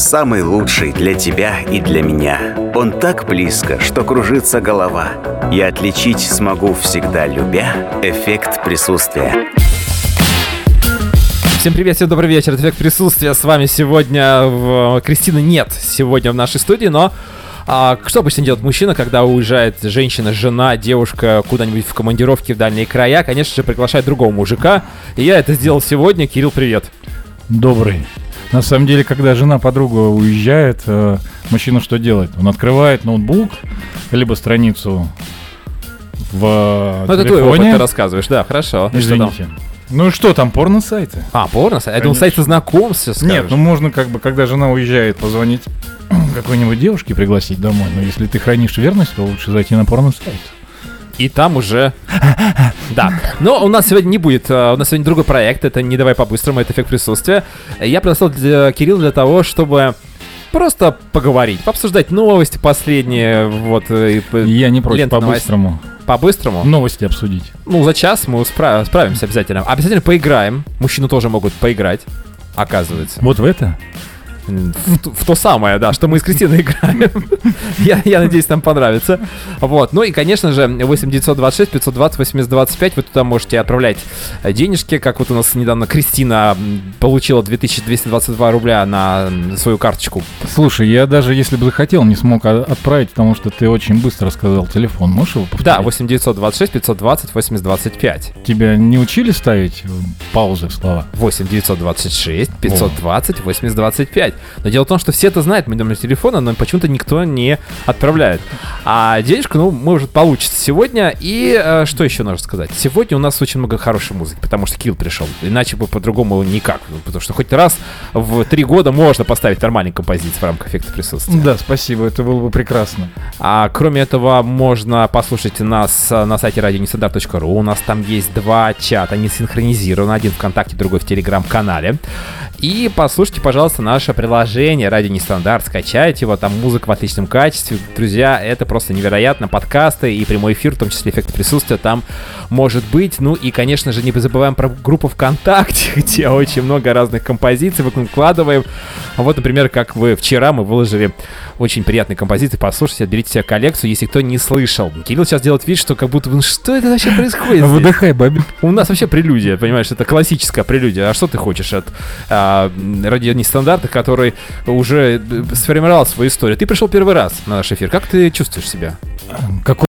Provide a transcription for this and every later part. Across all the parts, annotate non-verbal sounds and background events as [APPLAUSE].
Самый лучший для тебя и для меня. Он так близко, что кружится голова. Я отличить смогу всегда, любя эффект присутствия. Всем привет, всем добрый вечер, это эффект присутствия. С вами сегодня в... Кристины нет сегодня в нашей студии, но а, что обычно делает мужчина, когда уезжает женщина, жена, девушка куда-нибудь в командировке в дальние края? Конечно же, приглашает другого мужика. И я это сделал сегодня. Кирилл, привет. Добрый. На самом деле, когда жена подруга уезжает, э, мужчина что делает? Он открывает ноутбук, либо страницу в Ну, это твой опыт, ты рассказываешь, да, хорошо. Извините. Ну что там, порно-сайты? А, порно? Я думал, сайты знакомств скажешь. Нет, ну можно как бы, когда жена уезжает, позвонить [CLEARS THROAT] какой-нибудь девушке пригласить домой. Но если ты хранишь верность, то лучше зайти на порно-сайт. И там уже... Да. Но у нас сегодня не будет. э, У нас сегодня другой проект. Это не давай по-быстрому, это эффект присутствия. Я пригласил для Кирилла для того, чтобы просто поговорить, пообсуждать новости последние, вот, э, и Я не против по-быстрому по-быстрому. новости обсудить. Ну, за час мы спра- справимся обязательно. Обязательно поиграем. Мужчины тоже могут поиграть, оказывается. Вот в это? В, в то самое, да, что мы с Кристиной играем. [LAUGHS] я, я надеюсь, нам понравится. Вот. Ну и, конечно же, 8 926 520 8025 вы туда можете отправлять денежки, как вот у нас недавно Кристина получила 2222 рубля на свою карточку. Слушай, я даже если бы захотел, не смог отправить, потому что ты очень быстро сказал телефон. Можешь его повторить? Да, 8 926 520 8025. Тебя не учили ставить паузы в слова? 8 926 520 8025. Но дело в том, что все это знают, мой номер телефона, но почему-то никто не отправляет. А денежку, ну, может, получится сегодня. И э, что еще нужно сказать? Сегодня у нас очень много хорошей музыки, потому что Килл пришел. Иначе бы по-другому никак. Ну, Потому что хоть раз в три года можно поставить нормальные композиции в рамках эффекта присутствия. Да, спасибо, это было бы прекрасно. А кроме этого, можно послушать нас э, на сайте radionestandarт.ru. У нас там есть два чата, они синхронизированы. Один ВКонтакте, другой в Телеграм-канале. И послушайте, пожалуйста, наше приложение «Радио Нестандарт». Скачайте его, там музыка в отличном качестве. Друзья, это просто невероятно. Подкасты и прямой эфир, в том числе эффект присутствия, там может быть. Ну и, конечно же, не забываем про группу ВКонтакте, [LAUGHS] где очень много разных композиций выкладываем. Вот, например, как вы вчера мы выложили очень приятные композиции. Послушайте, отберите себе коллекцию, если кто не слышал. Кирилл сейчас делает вид, что как будто бы, «Ну что это вообще происходит? здесь?» Выдыхай, Бобби. У нас вообще прелюдия, понимаешь, это классическая прелюдия. А что ты хочешь от а, радио нестандарта, который уже э, сформировал свою историю? Ты пришел первый раз на наш эфир. Как ты чувствуешь себя? Какой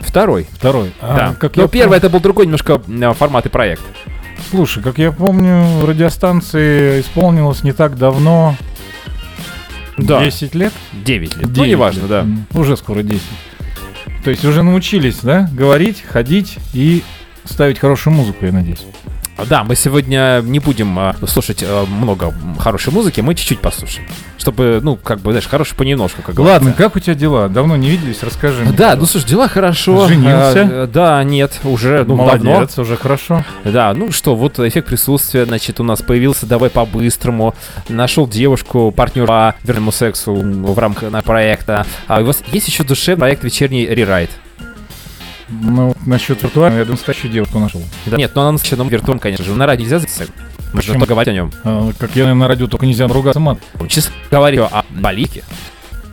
Второй. второй? А, да. Как Но первый это был другой немножко м, формат и проект. Слушай, как я помню, радиостанции исполнилось не так давно. Да. 10 лет? 9 лет. ну, 9 неважно, лет. да. Уже скоро 10. То есть уже научились, да, говорить, ходить и ставить хорошую музыку, я надеюсь. Да, мы сегодня не будем а, слушать а, много хорошей музыки, мы чуть-чуть послушаем. Чтобы, ну, как бы, знаешь, хорошо понемножку, как Ладно, говорится. как у тебя дела? Давно не виделись, расскажи мне. Да, ну слушай, дела хорошо. Женился? А, да, нет, уже ну, давно. Молодец, уже хорошо. Да, ну что, вот эффект присутствия, значит, у нас появился «Давай по-быстрому», нашел девушку, партнера по верному сексу в рамках на проекта. А у вас есть еще душевный проект «Вечерний рерайт». Ну, насчет виртуального, я думаю, настоящую девушку нашел. Да, нет, но она на нам виртуальном, конечно же. На радио нельзя записать. Можно Почему? поговорить о нем. А, как я на радио только нельзя ругаться мат. Честно говорю о политике,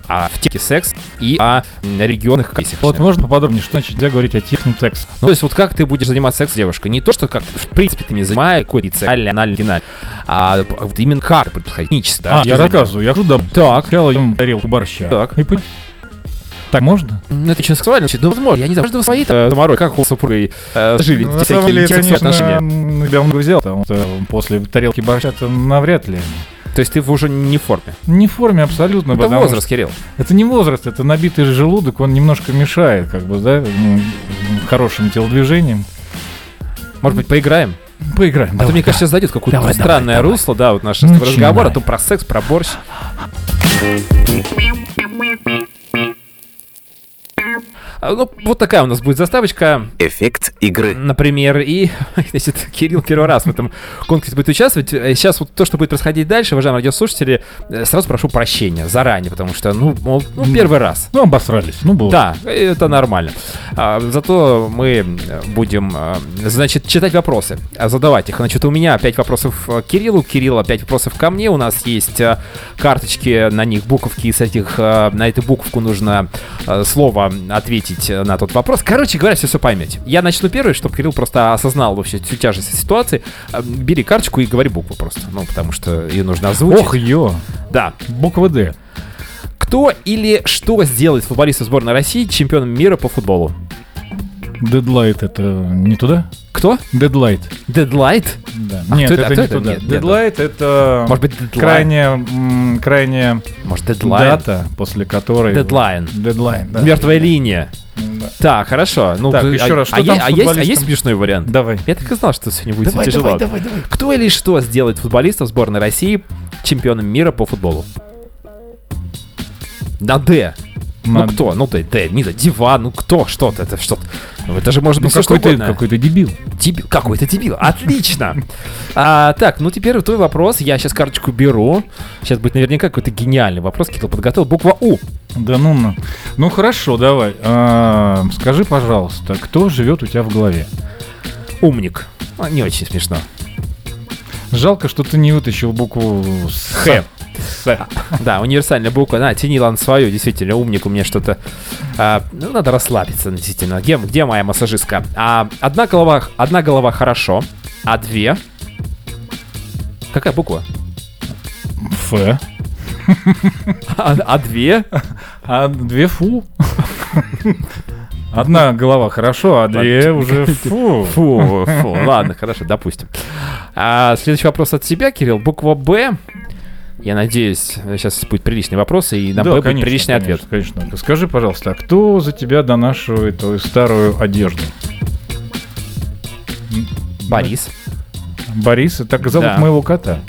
о теке секс и о регионах комиссиях. Вот можно поподробнее, что значит нельзя говорить о технотекст? Ну, то есть вот как ты будешь заниматься сексом с девушкой? Не то, что как, в принципе, ты не занимаешь какой-то цельный, анальный, а вот именно как технически, да? А, я рассказываю, я туда Так. сначала ем тарелку борща. Так. И Так можно? Ну, это очень сексуально, значит, ну, возможно, я не знаю, каждого свои э, заморой, как у супруги э, жили Ну, эти всякие деле, интересные конечно, отношения. я много взял, потому что после тарелки борща это навряд ли. То есть ты уже не в форме. Не в форме абсолютно, Это возраст, Кирилл. Это не возраст, это набитый желудок, он немножко мешает, как бы, да, хорошим телодвижением. Может быть, поиграем? Поиграем. а то, давай, мне кажется, сейчас зайдет какое-то Давай, странное давай, давай. русло, да, вот наш разговор, а то про секс, про борщ. Ну, вот такая у нас будет заставочка. Эффект игры. Например, и, [LAUGHS] значит, Кирилл первый раз в этом конкурсе будет участвовать. Э, Сейчас вот то, что будет происходить дальше, уважаемые радиослушатели, э, сразу прошу прощения заранее, потому что, ну, мол, ну, первый раз. Ну, обосрались. Ну, было. Да, это нормально. А, зато мы э, будем, значит, читать вопросы, а, задавать их. Значит, у меня 5 вопросов к Кириллу, Кирилла 5 вопросов ко мне. У нас есть карточки, на них буковки, и с этих, на эту буковку нужно слово ответить э, на тот вопрос. Короче говоря, все все поймете. Я начну первый, чтобы Кирилл просто осознал вообще всю тяжесть ситуации. Э, Бери карточку и говори букву просто, ну, потому что ее нужно озвучить. Ох, ё. Да. Буква Д. Кто или что сделает футболиста сборной России чемпионом мира по футболу? Дедлайт это не туда? Кто? Дедлайт. Дедлайт? Да. А Нет, кто это- это кто не это? туда. Нет, нет, Дедлайт это Может быть, дедлайн? крайняя, крайняя Может, дедлайн? дата, после которой... Дедлайн. Дедлайн, да. Мертвая линия. Да. Так, хорошо. Ну, Так, ты- еще а, раз, что а там а есть, а есть смешной вариант? Давай. Я так и знал, что сегодня будет Давай, тяжело. давай, давай, давай. Кто или что сделает футболиста в сборной России чемпионом мира по футболу? На Д. Ну кто? Ну ты, не знаю, диван, ну кто, что-то, это что-то. Ну, Это же может Ну быть что какой-то какой-то дебил. Дебил. Какой-то дебил. Отлично. [LAUGHS] А, так, ну теперь твой вопрос. Я сейчас карточку беру. Сейчас будет наверняка какой-то гениальный вопрос. Кирилл подготовил. Буква У. Да ну, ну. Ну хорошо, давай. А, скажи, пожалуйста, кто живет у тебя в голове? Умник. А, не очень смешно. Жалко, что ты не вытащил букву. Х. Да, универсальная буква. На, тяни ладно свою, действительно, умник у меня что-то... а, ну, надо расслабиться, действительно. Где, где моя массажистка? А, одна голова, одна голова хорошо, а две... Какая буква? Ф. А, а две? А две фу. Одна голова хорошо, а две уже фу. Фу, фу, ладно, хорошо, допустим. А, следующий вопрос от тебя, Кирилл. Буква Б. Я надеюсь, сейчас будет приличный вопрос, и на Да, будет конечно, приличный конечно, ответ. Конечно. Скажи, пожалуйста, а кто за тебя донашивает твою старую одежду? Борис. Борис, так зовут Да. моего кота.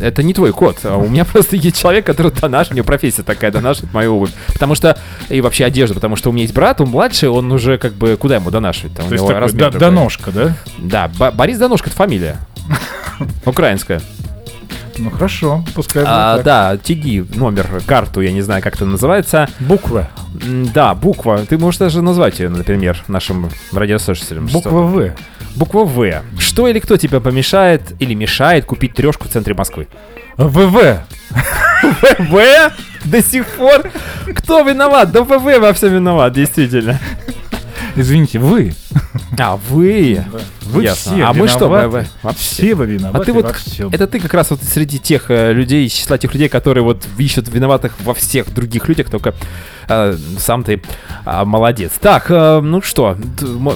Это не твой кот, а у меня [LAUGHS] просто есть человек, который донаш, у него профессия такая, донашивает мою обувь. Потому что, и вообще одежду, потому что у меня есть брат, он младший, он уже как бы, куда ему донашивать? Там у То есть такой другой. доножка, да? Да, Бо- Борис Доношка, это фамилия. [LAUGHS] Украинская. Ну хорошо, пускай А, так. да, тяги номер, карту, я не знаю, как это называется. Буква. Да, буква. Ты можешь даже назвать ее, например, нашим радиослушателям. Буква В. Буква В. Что или кто тебе помешает или мешает купить трешку в центре Москвы? ВВ. В? До сих пор? Кто виноват? Да ВВ во всем виноват, действительно. Извините, вы. А, вы? Вы Ясно. все А мы что? Вообще. Все вы виноваты А ты вот, это ты как раз вот среди тех э, людей, из числа тех людей, которые вот ищут виноватых во всех других людях, только э, сам ты а, молодец. Так, э, ну что,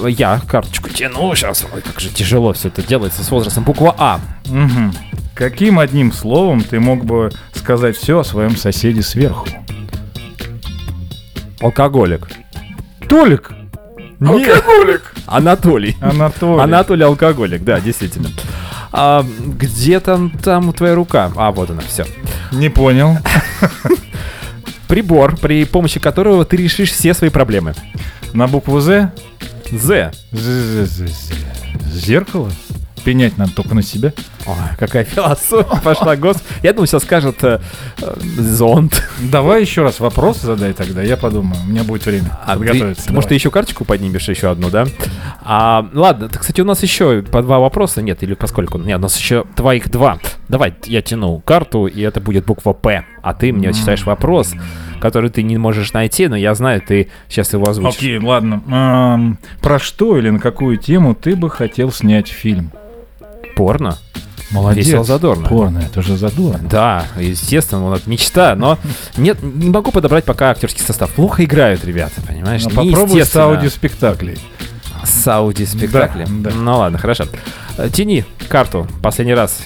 я карточку тяну сейчас. Ой, как же тяжело все это делается с возрастом. Буква А. Каким одним словом ты мог бы сказать все о своем соседе сверху? Алкоголик. Толик. Алкоголик. Анатолий. Анатолий. Анатолий алкоголик, да, действительно. А, где там, там твоя рука? А, вот она, все. Не понял. Прибор, при помощи которого ты решишь все свои проблемы. На букву З? З. З- з- з- Зеркало? Пенять надо только на себя. Ой, какая философия пошла, господи. Я думаю, сейчас скажет э, э, зонт. Давай еще раз вопрос задай тогда, я подумаю. У меня будет время А подготовиться. ты, может, ты еще карточку поднимешь, еще одну, да? А, ладно, так, кстати, у нас еще по два вопроса. Нет, или поскольку... Нет, у нас еще твоих два. Давай, я тяну карту, и это будет буква П. А ты мне читаешь вопрос, который ты не можешь найти, но я знаю, ты сейчас его озвучишь. Окей, ладно. Ам, про что или на какую тему ты бы хотел снять фильм? Порно? Молодец. Весело задорно. Порно, это же задорно. Да, естественно, вот мечта, но [LAUGHS] нет, не могу подобрать пока актерский состав. Плохо играют ребята, понимаешь? Ну, попробуй с аудиоспектаклей. С аудиоспектаклем. Да, да. Ну ладно, хорошо. Э, Тяни карту. Последний раз.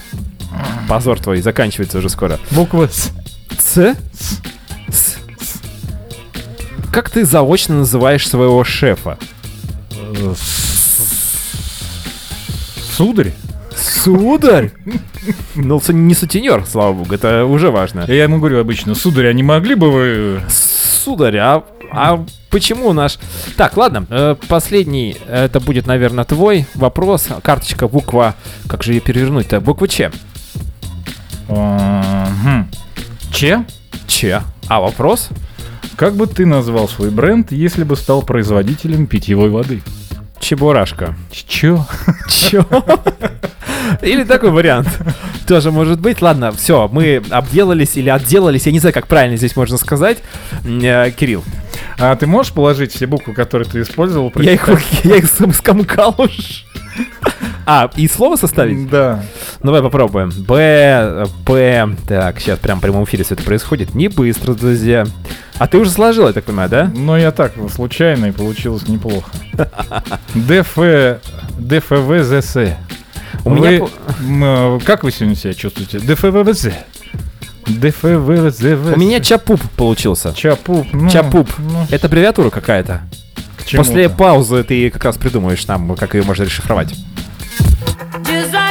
Позор твой заканчивается уже скоро. Буква С. С. Как ты заочно называешь своего шефа? Сударь? Сударь? Ну, не сутенер, слава богу, это уже важно. Я ему говорю обычно, сударь, а не могли бы вы... сударь, а, а почему наш... Так, ладно, э, последний, это будет, наверное, твой вопрос. Карточка, буква... Как же ее перевернуть-то? Буква Ч. А, хм. Че? А вопрос? Как бы ты назвал свой бренд, если бы стал производителем питьевой воды? Чебурашка. Чё? [LAUGHS] Чё? Или такой вариант. Тоже может быть. Ладно, все, мы обделались или отделались. Я не знаю, как правильно здесь можно сказать. Э, Кирилл, А ты можешь положить все буквы, которые ты использовал? я их, [LAUGHS] я их скомкал уж. А, и слово составить? Да. Ну, Давай попробуем. Б, П. Так, сейчас прям в прямом эфире все это происходит. Не быстро, друзья. А ты уже сложил, я так понимаю, да? Но я так, случайно, и получилось неплохо. [LAUGHS] ДФ... ДФВЗС. У меня... Э, как вы сегодня себя чувствуете? ДФВЗ. ДФВЗ. У меня чапуп получился. Чапуп. ну, Чапуп. ну, Это аббревиатура какая-то. После паузы ты как раз придумаешь нам, как ее можно расшифровать. Just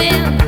will.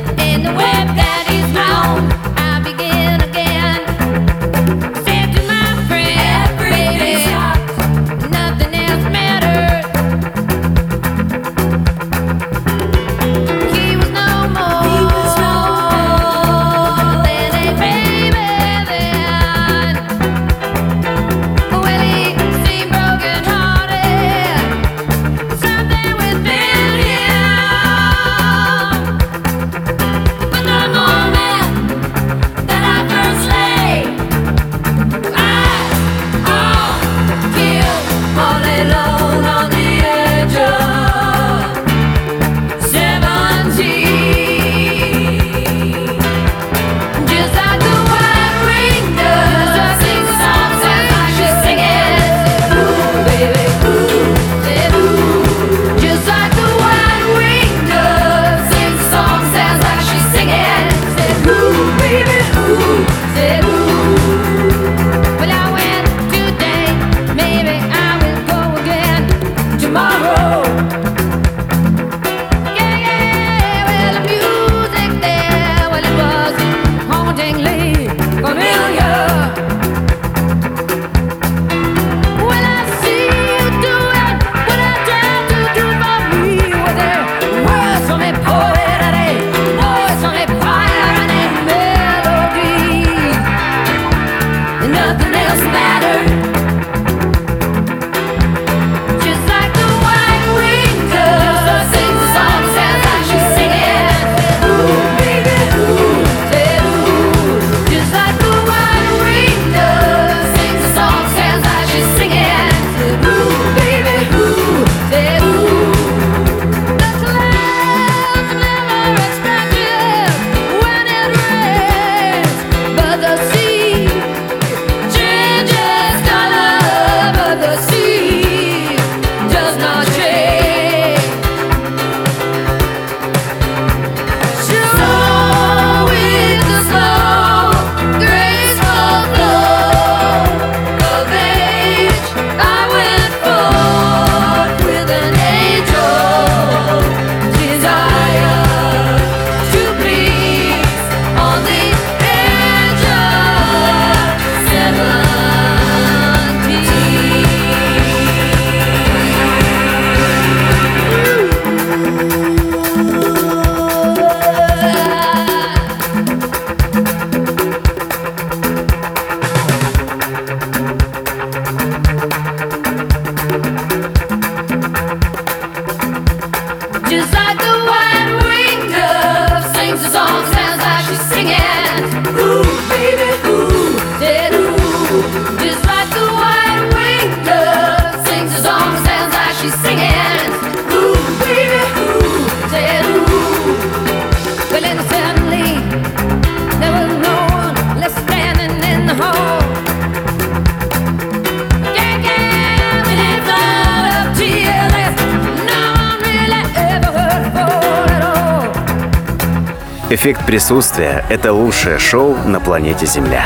Эффект присутствия – это лучшее шоу на планете Земля.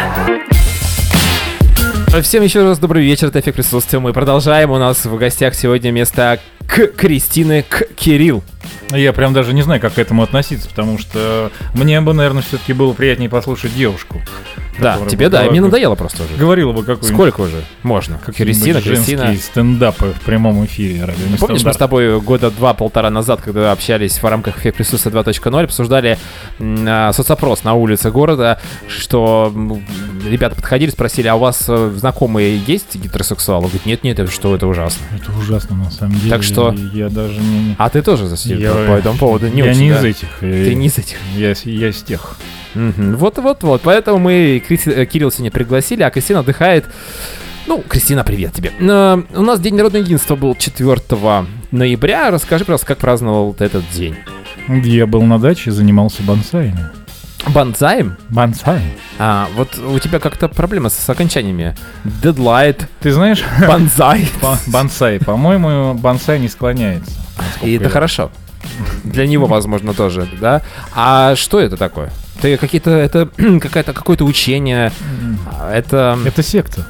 Всем еще раз добрый вечер, это эффект присутствия. Мы продолжаем. У нас в гостях сегодня вместо к Кристины к Кирилл. Я прям даже не знаю, как к этому относиться, потому что мне бы, наверное, все-таки было приятнее послушать девушку. Да, тебе да, мне как- надоело просто уже. Говорила бы какой-нибудь Сколько уже? Можно. Кристина, какие-нибудь Кристина. женские стендапы в прямом эфире. радио Ну, Помнишь, мы с тобой года два-полтора назад, когда общались в рамках эффект присутствия 2.0, обсуждали а, соцопрос на улице города, что ребята подходили, спросили, а у вас э, знакомые есть гетеросексуалы? Говорит, нет-нет, это что, это ужасно. Это ужасно, на самом деле. Так что- Я даже не... А ты тоже засидел Я- по этому поводу? Не я очень, не да? из этих. э, Ты не из этих. Я, я из тех. Вот-вот-вот. Поэтому мы э, Кирилл сегодня пригласили, а Кристина отдыхает. Ну, Кристина, привет тебе. Э, У нас День народного единства был 4 ноября. Расскажи, пожалуйста, как праздновал этот день? Я был на даче, занимался бонсаями. Бонзаем? Бонсай. А, вот у тебя как-то проблема с окончаниями. Дедлайт, Ты знаешь, бонзай. [LAUGHS] ба- бонсай, по-моему, бонсай не склоняется. И это хорошо. [LAUGHS] Для него, возможно, тоже, да? А что это такое? Ты какие-то, это [CLEARS THROAT] какая-то, какое-то учение, а, это, Это секта.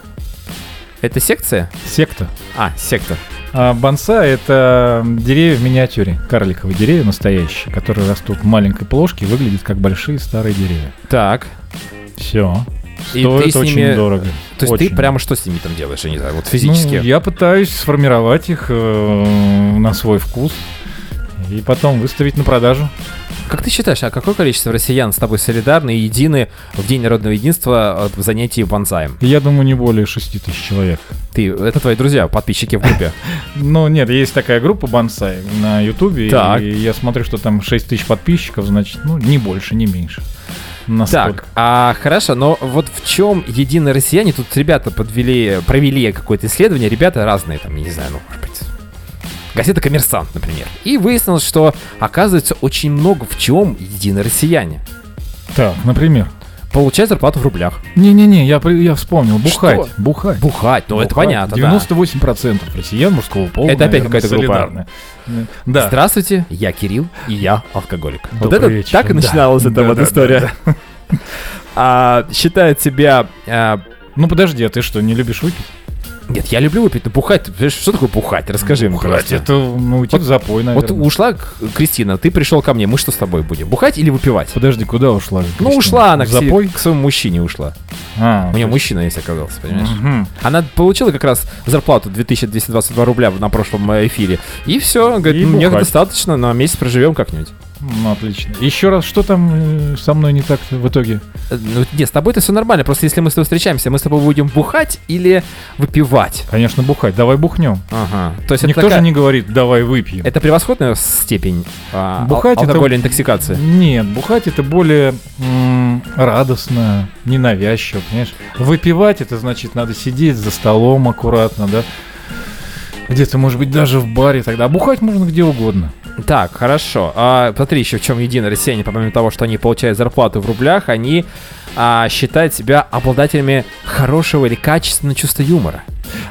это секция? Секта. А, секта. А бонсай — это деревья в миниатюре. Карликовые деревья настоящие, которые растут в маленькой плошке и выглядят как большие старые деревья. Так, Все. И Стоит ты очень ними- дорого. то есть Очень. ты прямо что с ними там делаешь, я не знаю, вот физически? Ну, я пытаюсь сформировать их э, на свой вкус и потом выставить на продажу. Как ты считаешь, а какое количество россиян с тобой солидарны и едины в День народного единства э, в занятии бонзаем? Я думаю, не более 6 тысяч человек. Ты, это твои друзья, подписчики в группе. [LAUGHS] Ну, нет, есть такая группа бонсай на Ютубе, и я смотрю, что там 6 тысяч подписчиков, значит, ну, не больше, не меньше. Настолько. Так, а хорошо, но вот в чем единые россияне? Тут ребята подвели, провели какое-то исследование, ребята разные, там, я не знаю, ну, может быть, газета «Коммерсант», например. И выяснилось, что, оказывается, очень много в чем едины россияне. Так, например. Получать зарплату в рублях. Не-не-не, я, я вспомнил. Бухать. Что? Бухать. Бухать, ну это понятно, да. 98% россиян мужского пола. Это опять какая-то группа. солидарны. Да. Здравствуйте, я Кирилл, и я алкоголик. вот Добрый это вечер. так и Да. начиналась эта Да, вот да, история. А, считает себя... а, Ну подожди, а ты что, не любишь выпить? Нет, я люблю выпить, но бухать... Что такое бухать? Расскажи мне, Бухать, пожалуйста. это ну, уйти Вот- запой, Вот наверное. ушла К- Кристина, ты пришел ко мне, мы что с тобой будем? Бухать или выпивать? Подожди, куда ушла? Ну, Кристина? ушла она к, запой? к своему мужчине ушла. А, У нее мужчина есть оказался, понимаешь? Мгм. Она получила как раз зарплату 2222 рубля на прошлом э, эфире. И все, говорит, И «Ну, мне достаточно, на месяц проживем как-нибудь. Ну, отлично. Еще раз, что там э, со мной не так в итоге? Ну, нет, с тобой-то все нормально. Просто если мы с тобой встречаемся, мы с тобой будем бухать или выпивать. Конечно, бухать. Давай бухнем. Ага. То есть Никто это, такая- же не говорит, давай выпьем. это превосходная степень а, ал- Бухать это- алкогольной интоксикации. Нет, бухать это более м, радостно, ненавязчиво, понимаешь? Выпивать это значит надо сидеть за столом аккуратно, да? Где-то, может быть, даже в баре тогда. Бухать можно где угодно. Так, хорошо. А, смотри еще в чем едино россияне, помимо того, что они получают зарплату в рублях, они а, считают себя обладателями хорошего или качественного чувства юмора.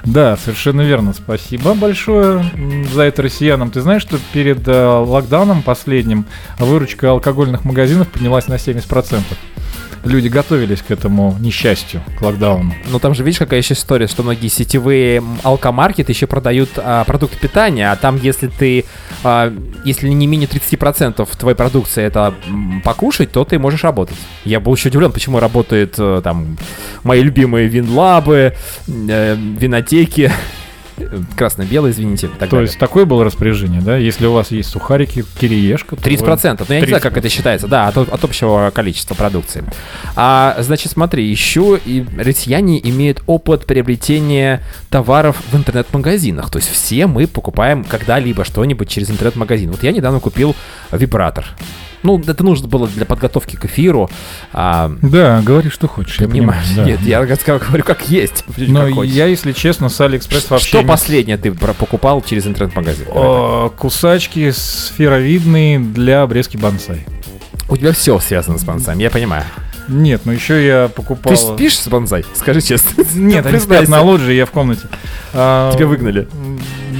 Да, совершенно верно. Спасибо большое за это россиянам. Ты знаешь, что перед э, локдауном последним выручка алкогольных магазинов поднялась на 70%. Люди готовились к этому несчастью, к локдауну. Но там же видишь, какая еще история, что многие сетевые алкомаркеты еще продают а, продукты питания, а там, если ты, а, если не менее 30% твоей продукции это покушать, то ты можешь работать. Я был еще удивлен, почему работают э, там мои любимые винлабы, э, винотеки, красно-белые, извините, так То далее. есть такое было распоряжение, да? Если у вас есть сухарики, кириешка, то 30%, но я не знаю, как 30%. это считается, да, от, от общего количества продукции. А, значит, смотри, еще и россияне имеют опыт приобретения товаров в интернет-магазинах. То есть все мы покупаем когда-либо что-нибудь через интернет-магазин. Вот я недавно купил вибратор. Ну, это нужно было для подготовки к эфиру. А, Да, говори, что хочешь. я понимаешь? понимаю, да. Нет, я как- говорю, как есть. [LAUGHS] Но как я, если честно, с Алиэкспресс вообще... Что не- последнее ты покупал через интернет-магазин? Кусачки сферовидные для обрезки бонсай. У тебя все связано с бонсами, я понимаю. Нет, ну еще я покупал... Ты спишь с бонсай? Скажи честно. Нет, они [LAUGHS] спят на лоджии, я в комнате. А, Тебя выгнали.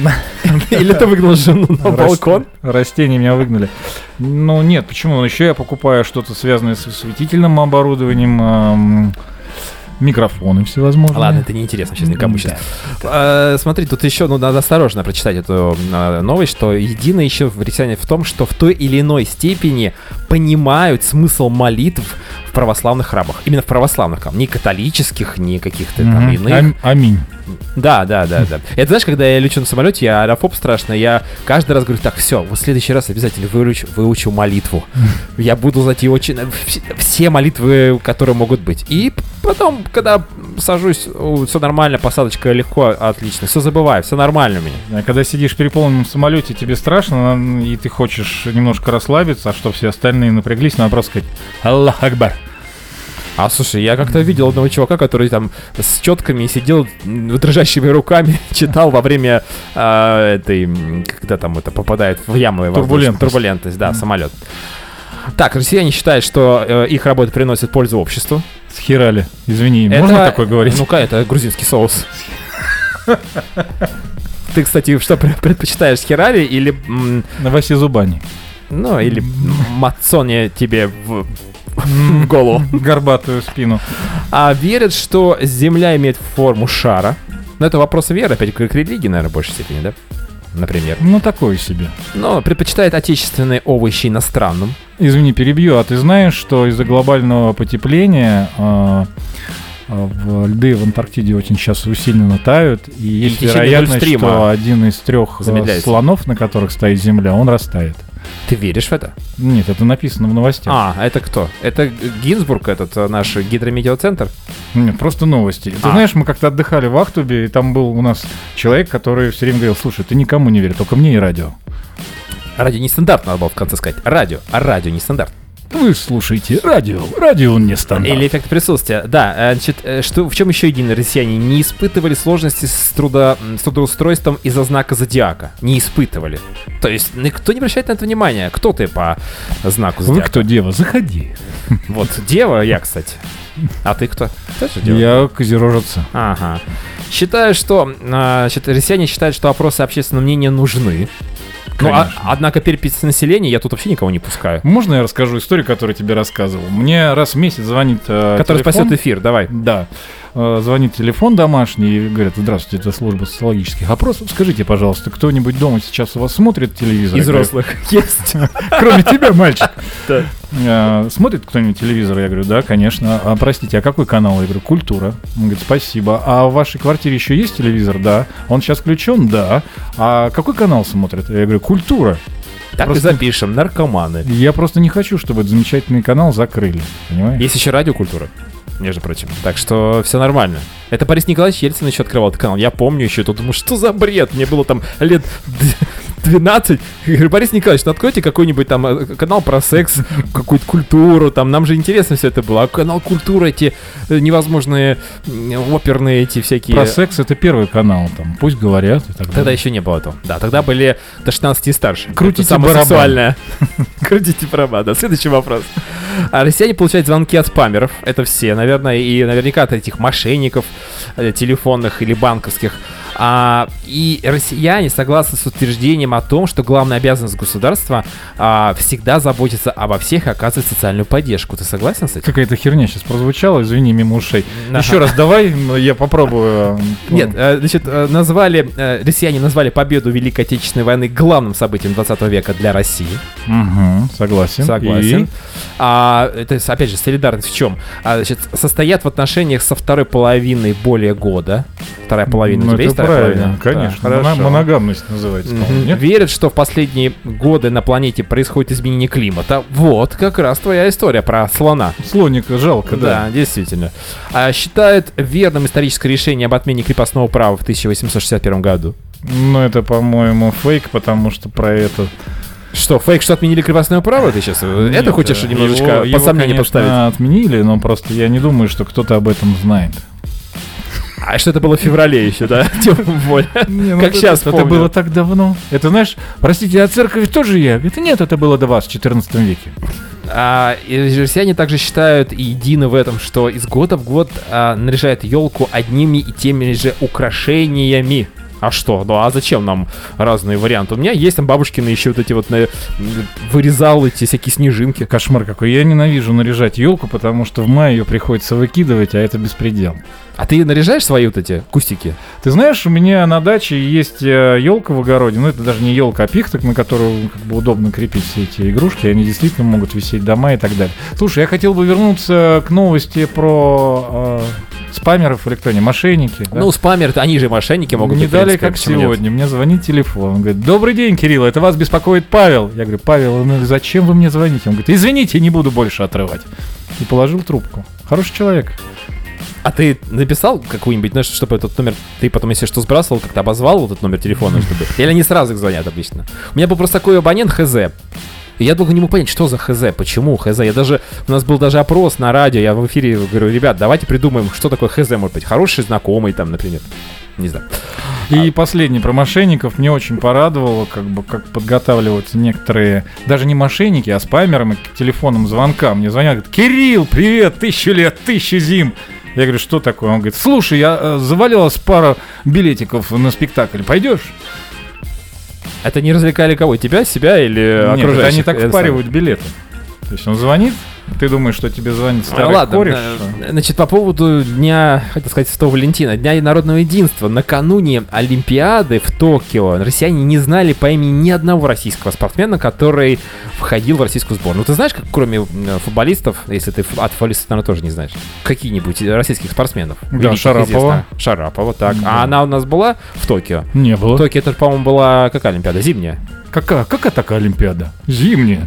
[LAUGHS] Или ты выгнал жену на балкон? Растения меня выгнали. Ну нет, почему? Еще я покупаю что-то связанное с осветительным оборудованием, микрофоны всевозможные. Ладно, это неинтересно сейчас никому сейчас. А, смотри, тут еще, ну, надо осторожно прочитать эту а, новость, что единое еще в в том, что в той или иной степени понимают смысл молитв православных храмах. Именно в православных храмах. Не католических, не каких-то там Мгм. иных. Ам- Аминь. Да, да, да, да. Это знаешь, когда я лечу на самолете, я аэрофоб страшно, я каждый раз говорю, так, все, в следующий раз обязательно выучу, выучу молитву. Я буду знать ее очень... вс- Все молитвы, которые могут быть. И потом, когда сажусь, все нормально, посадочка легко, отлично, все забываю, все нормально у меня. Когда сидишь в переполненном самолете, тебе страшно, и ты хочешь немножко расслабиться, а что все остальные напряглись, надо просто сказать «Аллах Акбар». А слушай, я как-то видел одного чувака, который там с четками сидел дрожащими руками, [LAUGHS] читал во время а, этой, когда там это попадает в ямы воздушные. Турбулентность. турбулентность, да, самолет. Так, россияне считают, что э, их работа приносит пользу обществу. Схерали. Извини, можно такое говорить? Ну-ка, это грузинский соус. [LAUGHS] Ты, кстати, что пре- предпочитаешь, херали или, Васе Зубани. ну, или мацоне тебе в [LAUGHS] голову? Горбатую спину. А верят, что Земля имеет форму шара. Но это вопрос веры, опять к религии, наверное, в большей степени, да? Например. Ну, такое себе. Но предпочитает отечественные овощи иностранным. Извини, перебью. А ты знаешь, что из-за глобального потепления а, а, в льды в Антарктиде очень сейчас усиленно тают, и есть вероятность, что один из трех замедляется. слонов, на которых стоит Земля, он растает. Ты веришь в это? Нет, это написано в новостях. А, это кто? Это Гинзбург, этот э, наш гидрометеоцентр? Нет, просто новости. Ты А. знаешь, мы как-то отдыхали в Ахтубе, и там был у нас человек, который все время говорил, слушай, ты никому не веришь, только мне и радио. Радио нестандарт, надо было в конце сказать. Радио, а радио нестандарт. Вы слушаете радио, радио он не стандарт. Или эффект присутствия. Да, э, значит, э, что, в чем еще единые россияне? Не испытывали сложности с, трудо, с трудоустройством из-за знака зодиака. Не испытывали. То есть никто не обращает на это внимания. Кто ты по знаку Вы зодиака? кто, дева? Заходи. Вот, дева я, кстати. А ты кто? Тоже дева? Я козерожица. Ага. Считаю, что а, значит, россияне считают, что опросы общественного мнения нужны. Ну, а- однако перепись населения я тут вообще никого не пускаю. Можно я расскажу историю, которую тебе рассказывал? Мне раз в месяц звонит э, Который телефон. спасет эфир, давай. Да. Э, Звонит телефон домашний и говорят, здравствуйте, это служба социологических опросов. Скажите, пожалуйста, кто-нибудь дома сейчас у вас смотрит телевизор? Из взрослых [LAUGHS] есть. [LAUGHS] Кроме тебя, мальчик. Э, Смотрит кто-нибудь телевизор? Я говорю, да, конечно. А простите, а какой канал? Я говорю, культура. Он говорит, спасибо. А в вашей квартире еще есть телевизор? Да. Он сейчас включен? Да. А какой канал смотрит? Я говорю, культура. Так и Просто- запишем. Наркоманы. Я просто не хочу, чтобы этот замечательный канал закрыли. Понимаешь? Есть еще радиокультура, между прочим. Так что все нормально. Это Борис Николаевич Ельцин еще открывал этот канал. Я помню еще, тут думаю, что за бред? Мне было там лет 12. Я говорю, Борис Николаевич, ну откройте какой-нибудь там э, канал про секс, какую-то культуру, там, нам же интересно все это было. А канал культуры, эти э, невозможные оперные эти всякие... Про секс это первый канал, там, пусть говорят и так Тогда далее. еще не было этого. Да, тогда были до 16 и старше. Крутите Это самое барабан. сексуальное. [LAUGHS] Крутите барабан. Да, следующий вопрос. А россияне получают звонки от спамеров. Это все, наверное, и наверняка от этих мошенников э, телефонных или банковских. А, и россияне согласны с утверждением о том, что главная обязанность государства а, всегда заботиться обо всех и оказывать социальную поддержку. Ты согласен с этим? Какая-то херня сейчас прозвучала, извини, мимо ушей. Ага. Еще раз давай, ну, я попробую. э, Нет, э, значит, э, назвали, россияне назвали победу Великой Отечественной войны главным событием 20 века для России. Мгм, согласен. Согласен. И? А, это, опять же, солидарность в чем? А, значит, состоят в отношениях со второй половиной более года. Вторая половина. Ну, у тебя это есть правильно, половина? конечно. Да. Моногамность называется, Мгм. Верят, что в последние годы на планете происходит изменение климата. Вот как раз твоя история про слона. Слоника жалко, да. Да, действительно. А, считают верным историческое решение об отмене крепостного права в 1861 году. Но это, по-моему, фейк, потому что про это... Что, фейк, что отменили крепостное право? Ты сейчас это Нет, хочешь э, немножечко его- под его, сомнение конечно, поставить? отменили, но просто я не думаю, что кто-то об этом знает. А что это было в феврале еще, да? [LAUGHS] Тем более. Не, Как это- сейчас Это было так давно. Это, знаешь, простите, а церковь тоже я? Это нет, это было до вас в 14 веке. А, и россияне также считают и едины в этом, что из года в год а, наряжают елку одними и теми же украшениями. А что? Ну а зачем нам разные варианты? У меня есть там бабушкины еще вот эти вот на... вырезал эти всякие снежинки. Кошмар какой. Я ненавижу наряжать елку, потому что в мае ее приходится выкидывать, а это беспредел. А ты наряжаешь свои вот эти кустики? Ты знаешь, у меня на даче есть елка в огороде, ну это даже не елка, а пихток, на которую как бы удобно крепить все эти игрушки, они действительно могут висеть дома и так далее. Слушай, я хотел бы вернуться к новости про э, спамеров или кто они, мошенники. да? Ну, спамеры, они же мошенники могут не далее, как почему нет? сегодня. Мне звонит телефон. Он говорит, добрый день, Кирилл, это вас беспокоит Павел. Я говорю, Павел, ну зачем вы мне звоните? Он говорит, извините, не буду больше отрывать. И положил трубку. Хороший человек. А ты написал какую-нибудь, знаешь, чтобы этот номер, ты потом, если что, сбрасывал, как-то обозвал вот этот номер телефона, чтобы... Или они сразу их звонят обычно? У меня был просто такой абонент ХЗ. И я долго не мог понять, что за ХЗ, почему ХЗ. Я даже, у нас был даже опрос на радио, я в эфире говорю, ребят, давайте придумаем, что такое ХЗ может быть. Хороший знакомый там, например. Не знаю. И последний про мошенников мне очень порадовало, как бы как подготавливаются некоторые, даже не мошенники, а спамеры к телефонным звонкам. Мне звонят, говорят, Кирилл, привет, тысячу лет, тысячу зим. Я говорю, что такое? Он говорит, слушай, я э, завалилась пара билетиков на спектакль, пойдешь? Это не развлекали кого? Тебя, себя или Нет, окружающих? они так впаривают билеты. То есть он звонит, ты думаешь, что тебе звонит А, старый Ладно, кореш? э, значит, по поводу дня, хотел сказать, Святого Валентина, Дня народного единства. Накануне Олимпиады в Токио россияне не знали по имени ни одного российского спортсмена, который входил в российскую сборную. Ну, ты знаешь, как кроме м, футболистов, если ты от футболистов, наверное, тоже не знаешь, какие-нибудь российских спортсменов? Да, Шарапова. известных? Шарапова, так. Да. А она у нас была в Токио? Не было. Токио, это, по-моему, была какая Олимпиада? Зимняя. Какая, какая такая Олимпиада? Зимняя.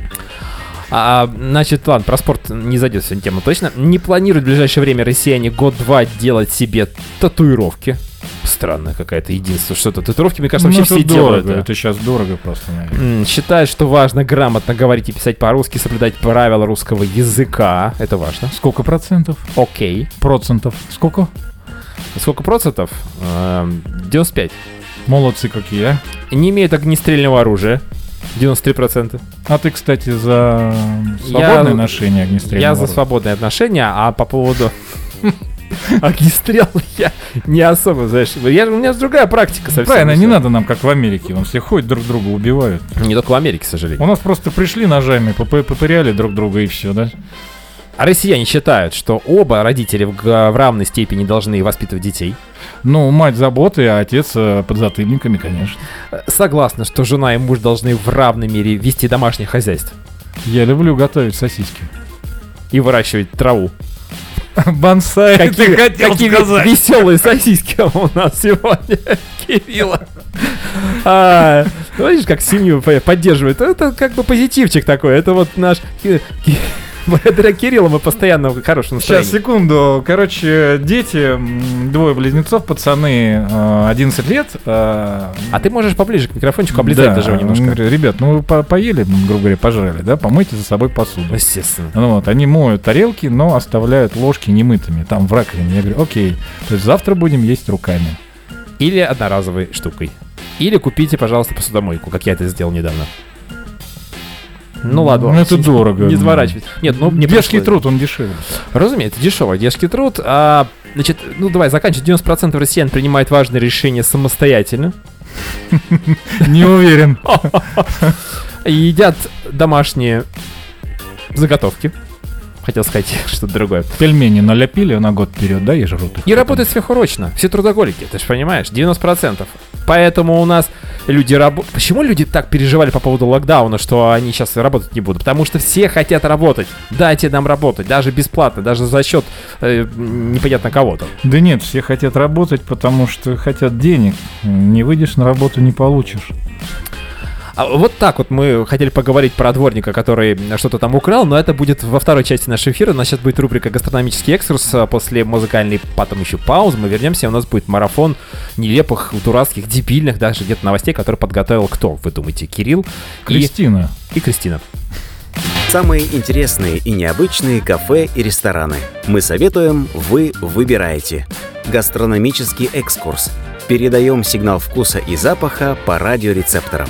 А, значит, ладно, про спорт не зайдет сегодня тема точно. Не планируют в ближайшее время россияне год-два делать себе татуировки. Странная какая-то единство. Что-то татуировки, мне кажется, Ну, вообще это все делают. дорого. да. Это сейчас дорого просто, наверное. Что важно грамотно говорить и писать по-русски, соблюдать правила русского языка. Это важно. Сколько процентов? Окей. Процентов. Сколько? Сколько процентов? Эм, 95. Молодцы какие, а. Не имеют огнестрельного оружия. 93%. А ты, кстати, за свободное Я- ношение огнестрельного Я за оружия? свободные отношения, а по поводу [LAUGHS] огнестрел я не особо, знаешь, я, у меня другая практика совсем. Правильно, не надо нам, как в Америке. Вон все ходят друг друга, убивают. Не только в Америке, к сожалению. У нас просто пришли ножами, попы- попыряли друг друга и все, да? А россияне считают, что оба родители в, в равной степени должны воспитывать детей. Ну, мать заботы, а отец э, под затыльниками, конечно. Э, Согласны, что жена и муж должны в равной мере вести домашнее хозяйство Я люблю готовить сосиски. и выращивать траву. [LAUGHS] Бонсай, ты хотел какие сказать. веселые сосиски [LAUGHS] у нас сегодня, [LAUGHS] Кирилла. А, ну, видишь, как семью по- поддерживает. Это как бы позитивчик такой. Это вот наш... Благодаря Кириллу мы постоянно в хорошем Сейчас, настроении. секунду. Короче, дети, двое близнецов, пацаны, э, 11 лет. э, А ты можешь поближе к микрофончику облизать да, даже немножко. Ребят, ну вы по- поели, грубо говоря, пожрали, да? Помойте за собой посуду. Естественно. Ну вот, они моют тарелки, но оставляют ложки немытыми, там в раковине. Я говорю, окей, то есть завтра будем есть руками. Или одноразовой штукой. Или купите, пожалуйста, посудомойку, как я это сделал недавно. Ну ладно. Ну, это дорого. Не изворачивать. Нет, ну не пришлось. труд, он дешевле. Разумеется, дешевый дешкий труд. А, значит, ну давай заканчивать. 90% россиян принимают важные решения самостоятельно. Не уверен. [LAUGHS] Едят домашние заготовки. Хотел сказать [LAUGHS] что-то другое. Пельмени наляпили на год вперед, да, и жрут их. И работают сверхурочно. Все трудоголики, ты же понимаешь, 90%. Поэтому у нас люди работают... Почему люди так переживали по поводу локдауна, что они сейчас работать не будут? Потому что все хотят работать. Дайте нам работать, даже бесплатно, даже за счет э, непонятно кого-то. Да нет, все хотят работать, потому что хотят денег. Не выйдешь на работу, не получишь. А вот так вот мы хотели поговорить про дворника, который что-то там украл, но это будет во второй части нашего эфира. У нас сейчас будет рубрика «Гастрономический экскурс». а После музыкальной потом еще паузы мы вернемся, и у нас будет марафон нелепых, дурацких, дебильных даже где-то новостей, которые подготовил кто, вы думаете, Кирилл и, Кристина. и Кристина. Самые интересные и необычные кафе и рестораны. Мы советуем, вы выбираете. Гастрономический экскурс. Передаем сигнал вкуса и запаха по радиорецепторам.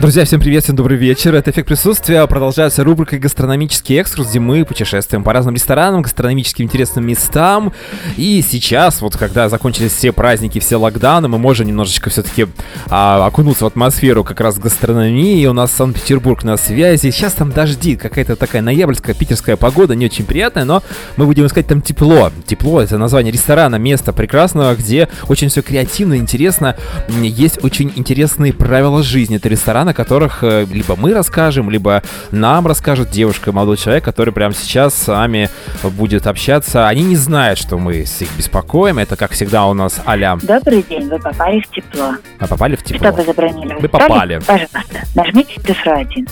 Друзья, всем привет, всем добрый вечер. Это «Эффект присутствия». Продолжается рубрика «Гастрономический экскурс», где мы путешествуем по разным ресторанам, гастрономическим интересным местам. И сейчас, вот когда закончились все праздники, все локдауны, мы можем немножечко все-таки а, окунуться в атмосферу как раз гастрономии. У нас Санкт-Петербург на связи. Сейчас там дожди, какая-то такая ноябрьская питерская погода, не очень приятная, но мы будем искать там тепло. Тепло — это название ресторана, места прекрасного, где очень все креативно, интересно. Есть очень интересные правила жизни. Это ресторан, о которых э, либо мы расскажем, либо нам расскажет девушка, молодой человек, который прямо сейчас с вами будет общаться. Они не знают, что мы их беспокоим. Это, как всегда, у нас а-ля Добрый день, вы попали в тепло. «А попали в тепло. Забронировать Вы столик, попали. пожалуйста, нажмите цифру 1.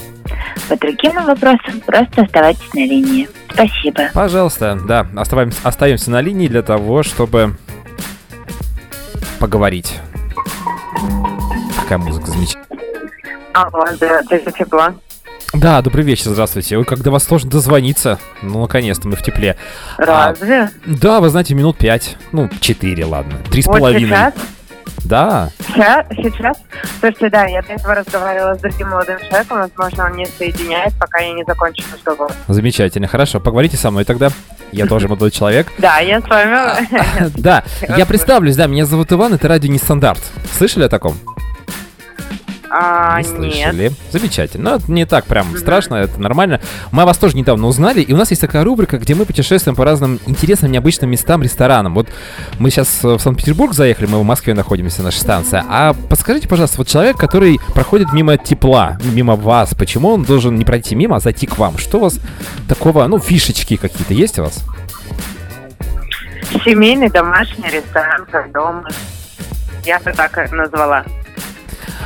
По другим вопросам просто оставайтесь на линии. Спасибо. Пожалуйста, да, оставаемся, остаемся на линии для того, чтобы поговорить. Какая музыка замечательная. Алло, здравствуйте, тепло. Да, добрый вечер, здравствуйте. Ой, когда вас сложно дозвониться. Ну, наконец-то мы в тепле. А, Разве? да, вы знаете, минут пять. Ну, четыре, ладно. Три с Вот половиной. сейчас? Да. Сейчас? Сейчас? Слушайте, да, я до этого разговаривала с другим молодым человеком, возможно, он не соединяет, пока я не закончу разговор. Замечательно. Хорошо, поговорите со мной тогда. Я тоже [LAUGHS] молодой человек. Да, я с вами. [LAUGHS] Да, я представлюсь, да, меня зовут Иван, это радио Нестандарт. Слышали о таком? А, Не нет. слышали. Замечательно. Ну, не так прям страшно, это нормально. Мы о вас тоже недавно узнали, и у нас есть такая рубрика, где мы путешествуем по разным интересным, необычным местам, ресторанам. Вот мы сейчас в Санкт-Петербург заехали, мы в Москве находимся, наша станция. А подскажите, пожалуйста, вот человек, который проходит мимо тепла, мимо вас, почему он должен не пройти мимо, а зайти к вам? Что у вас такого, ну, фишечки какие-то есть у вас? Семейный домашний ресторан, как дома. Я бы так назвала.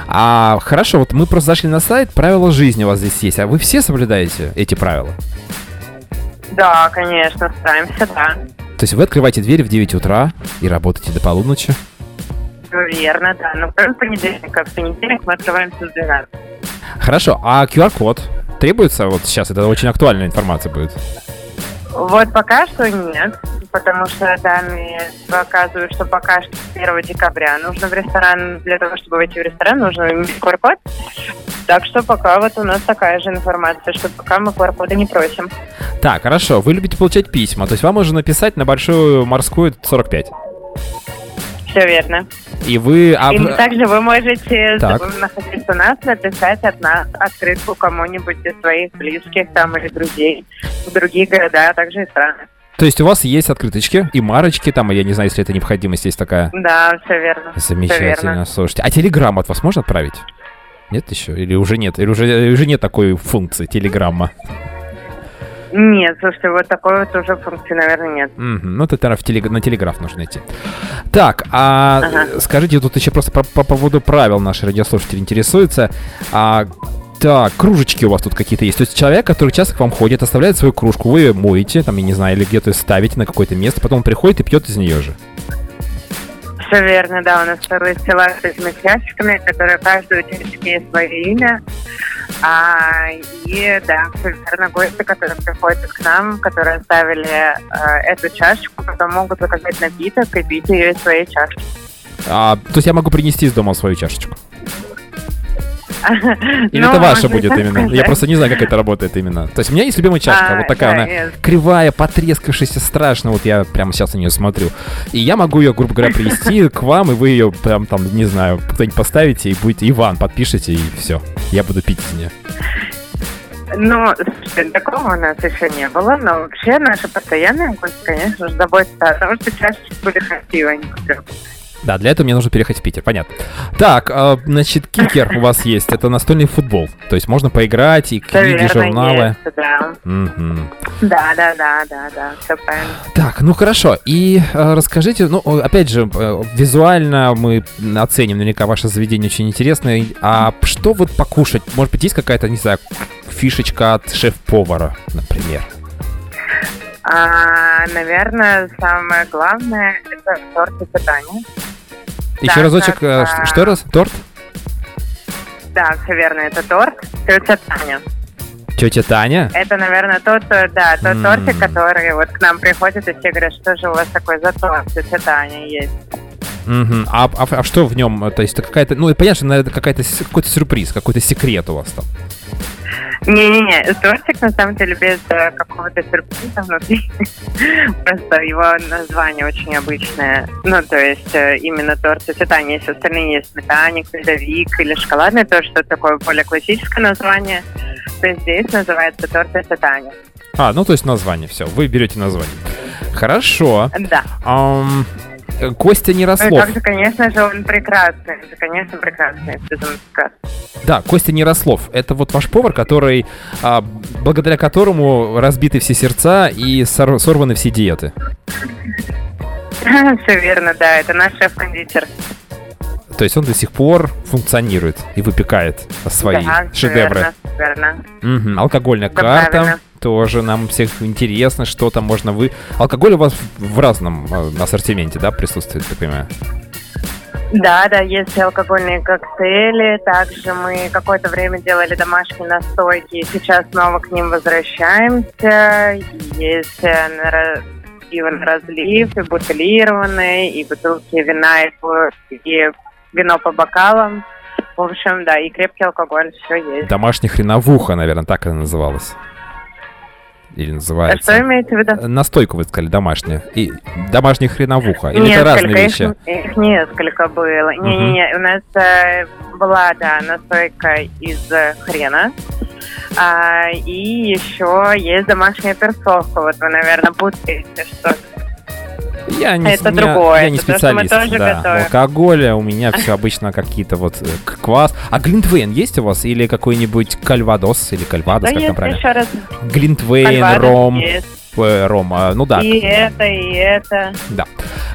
А хорошо, вот мы просто зашли на сайт, правила жизни у вас здесь есть, а вы все соблюдаете эти правила? Да, конечно, стараемся, да. То есть вы открываете дверь в 9 утра и работаете до полуночи? Верно, да. Но кроме понедельника, в понедельник мы открываемся с 12. Хорошо, а QR-код требуется? Вот сейчас это очень актуальная информация будет. Вот пока что нет, потому что данные показывают, что пока что 1 декабря нужно в ресторан, для того, чтобы войти в ресторан, нужно иметь QR-код. Так что пока вот у нас такая же информация, что пока мы QR-кода не просим. Так, хорошо, вы любите получать письма, то есть вам можно написать на большую морскую 45. Все верно. И вы... а- И также вы можете, Так. находясь у нас, написать от нас открытку кому-нибудь из своих близких там или друзей в другие города, а также и страны. То есть у вас есть открыточки и марочки там, я не знаю, если это необходимость есть такая. Да, все верно. Замечательно, верно. слушайте. А телеграмму от вас можно отправить? Нет еще? Или уже нет? Или уже, или уже нет такой функции телеграмма? Нет, слушайте, вот такой вот уже функции, наверное, нет. Мгм, Ну, это наверное, в телег- на телеграф нужно идти. Так, а Ага. скажите, тут еще просто по, по поводу правил наши радиослушатели интересуются. А, так, кружечки у вас тут какие-то есть. То есть человек, который часто к вам ходит, оставляет свою кружку, вы ее моете, там, я не знаю, или где-то ставите на какое-то место, потом он приходит и пьет из нее же. Все верно, да, у нас целый стеллаж с этими ящиками, которые каждый чашечке есть свое имя. А, и да, все верно, гости, которые приходят к нам, которые оставили э, эту чашечку, потом могут заказать напиток и пить ее из своей чашки. А, то есть я могу принести из дома свою чашечку? Или это ваша будет именно? Я просто не знаю, как это работает именно. То есть у меня есть любимая чашка, А, вот такая, она кривая, потрескавшаяся, страшно. Вот я прямо сейчас на нее смотрю. И я могу ее, грубо говоря, привезти к вам, и вы ее прям там, не знаю, кто-нибудь поставите, и будете Иван, подпишите, и все. Я буду пить из нее. Ну, такого у нас еще не было, но вообще наши постоянные гости, конечно же, заботятся о том, что чашечки были красивые. Да, для этого мне нужно переехать в Питер, понятно. Так, а, значит, кикер у вас есть. Это настольный футбол. То есть можно поиграть и книги, журналы. есть, да. Мгм. Да, да, да, да, да, все правильно. Так, ну хорошо. И э, расскажите, ну, опять же, э, визуально мы оценим наверняка ваше заведение очень интересное. А что вот покушать? Может быть, есть какая-то, не знаю, фишечка от шеф-повара, например? А, наверное, самое главное это торт и питание. Еще Да, разочек, как, э, а, ш- что раз? Торт? Да, все верно, это торт. Тетя Таня. Тетя Таня? Это, наверное, тот, э, да, тот М. тортик, который вот к нам приходит, и все говорят, что же у вас такой за торт, тетя Таня есть. Мгм. А, а- а что в нем? То есть это какая-то, ну, понятно, что это какая-то какой-то сюрприз, какой-то секрет у вас там. Не-не-не, тортик на самом деле без э, какого-то сюрприза внутри. [LAUGHS] Просто его название очень обычное. Ну, то есть э, именно торт сочетания. Если остальные есть сметанник, медовик или шоколадный, то что такое более классическое название, то здесь называется торт сочетания. А, ну, то есть название, все, вы берете название. Хорошо. Да. Ам, э, Костя Ну Нерослов. также, конечно же, он прекрасный. Это, конечно, прекрасный. Да, Костя Нерослов. Это вот ваш повар, который, а, благодаря которому разбиты все сердца и сор- сорваны все диеты. [LAUGHS] Все верно, да. Это наш шеф-кондитер. То есть он до сих пор функционирует и выпекает свои Да, шедевры. Верно, верно. Мгм. Алкогольная Да, карта. правильно. Тоже нам всех интересно, что там можно вы... Алкоголь у вас в разном э, ассортименте, да, присутствует, так понимаю? Да, да, есть алкогольные коктейли. Также мы какое-то время делали домашние настойки. Сейчас снова к ним возвращаемся. Есть э, пиво на разлив, и бутылированные, и бутылки вина, и, и вино по бокалам. В общем, да, и крепкий алкоголь, все есть. Домашняя хреновуха, наверное, так это называлось. Или А называется. что имеете в виду? Э, Настойку вы сказали, домашняя. И домашняя хреновуха. Или это Несколько, разные их, вещи? их несколько было. Не-не-не, у нас э, была, да, настойка из хрена. А, и еще есть домашняя перцовка. Вот вы, наверное, путаете, что Я не, Это я- другое, я не что мы специалист. тоже да. готовим. Алкоголя у меня все обычно какие-то вот э, квас. А глинтвейн есть у вас? Или какой-нибудь кальвадос? Или кальвадос, Да как там правильно? еще раз. Глинтвейн, Кальвадос ром. есть. э, ром. а, Ну да, И это, и это. Да.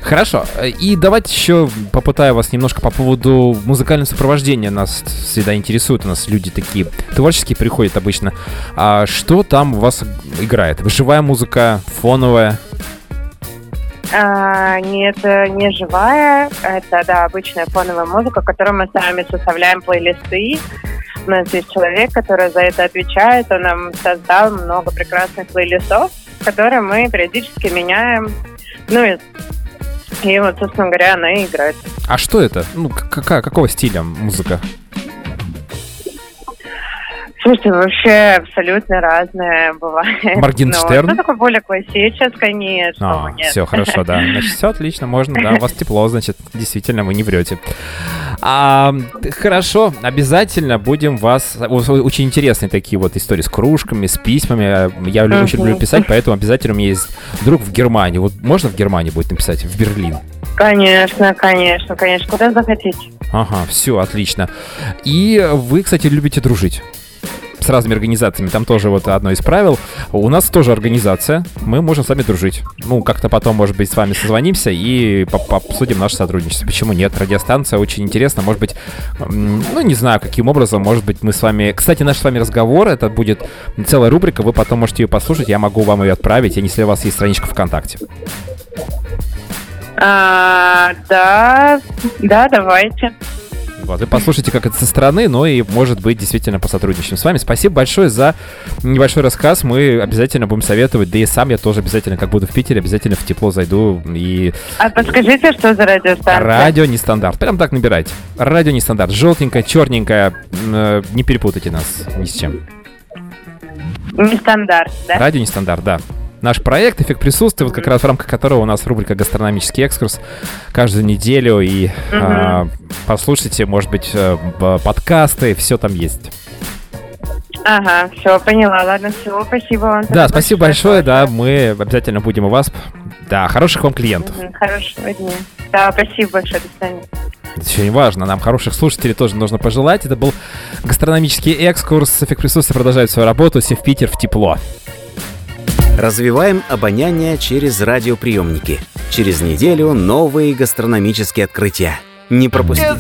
Хорошо. И давайте еще попытаю вас немножко по поводу музыкального сопровождения. Нас всегда интересуют у нас люди такие творческие приходят обычно. А что там у вас играет? Живая музыка, фоновая? А, нет, не живая. Это, да, обычная фоновая музыка, которую мы сами составляем плейлисты. У нас есть человек, который за это отвечает. Он нам создал много прекрасных плейлистов, которые мы периодически меняем. Ну и, и вот, собственно говоря, она и играет. А что это? Ну, какая, какого стиля музыка? Слушайте, вообще абсолютно разное бывает. Моргенштерн? Ну, такое более классическое? Вы, А, нет. все хорошо, да. Значит, все отлично, можно, да. У вас тепло, значит, действительно, вы не врете. А, хорошо, обязательно будем вас... Очень интересные такие вот истории с кружками, с письмами. Я лю- очень люблю писать, поэтому обязательно у меня есть друг в Германии. Вот можно в Германии будет написать? В Берлин? Конечно, конечно, конечно. Куда захотите. Ага, все, отлично. И вы, кстати, любите дружить с разными организациями. Там тоже вот одно из правил. У нас тоже организация. Мы можем с вами дружить. Ну, как-то потом, может быть, с вами созвонимся и обсудим наше сотрудничество. Почему нет? Радиостанция очень интересна. Может быть, ну, не знаю, каким образом, может быть, мы с вами... Кстати, наш с вами разговор, это будет целая рубрика, вы потом можете ее послушать, я могу вам ее отправить, если у вас есть страничка ВКонтакте. А, да, да, давайте. Вот, вы послушайте, как это со стороны, но и, может быть, действительно посотрудничаем с вами. Спасибо большое за небольшой рассказ. Мы обязательно будем советовать, да и сам я тоже обязательно, как буду в Питере, обязательно в тепло зайду и А подскажите, что за радиостанция? радио нестандарт. Прям так набирайте. Радио нестандарт. Желтенькое, черненькое. М, э, Не перепутайте нас ни с чем. Нестандарт, да? Радио нестандарт, да. Наш проект «Эффект присутствия», вот как раз в рамках которого у нас рубрика «Гастрономический экскурс» каждую неделю. И а, послушайте, может быть, э, подкасты, все там есть. Ага, все, поняла. Ладно, все, спасибо вам. Да, спасибо большое, да, мы обязательно будем у вас. Да, хороших вам клиентов. Хорошего дня. Да, спасибо большое, до свидания. Это еще не важно, нам хороших слушателей тоже нужно пожелать. Это был гастрономический экскурс. Эффект присутствия продолжает свою работу. Все в Питер в тепло. Развиваем обоняние через радиоприемники. Через неделю новые гастрономические открытия. Не пропустите.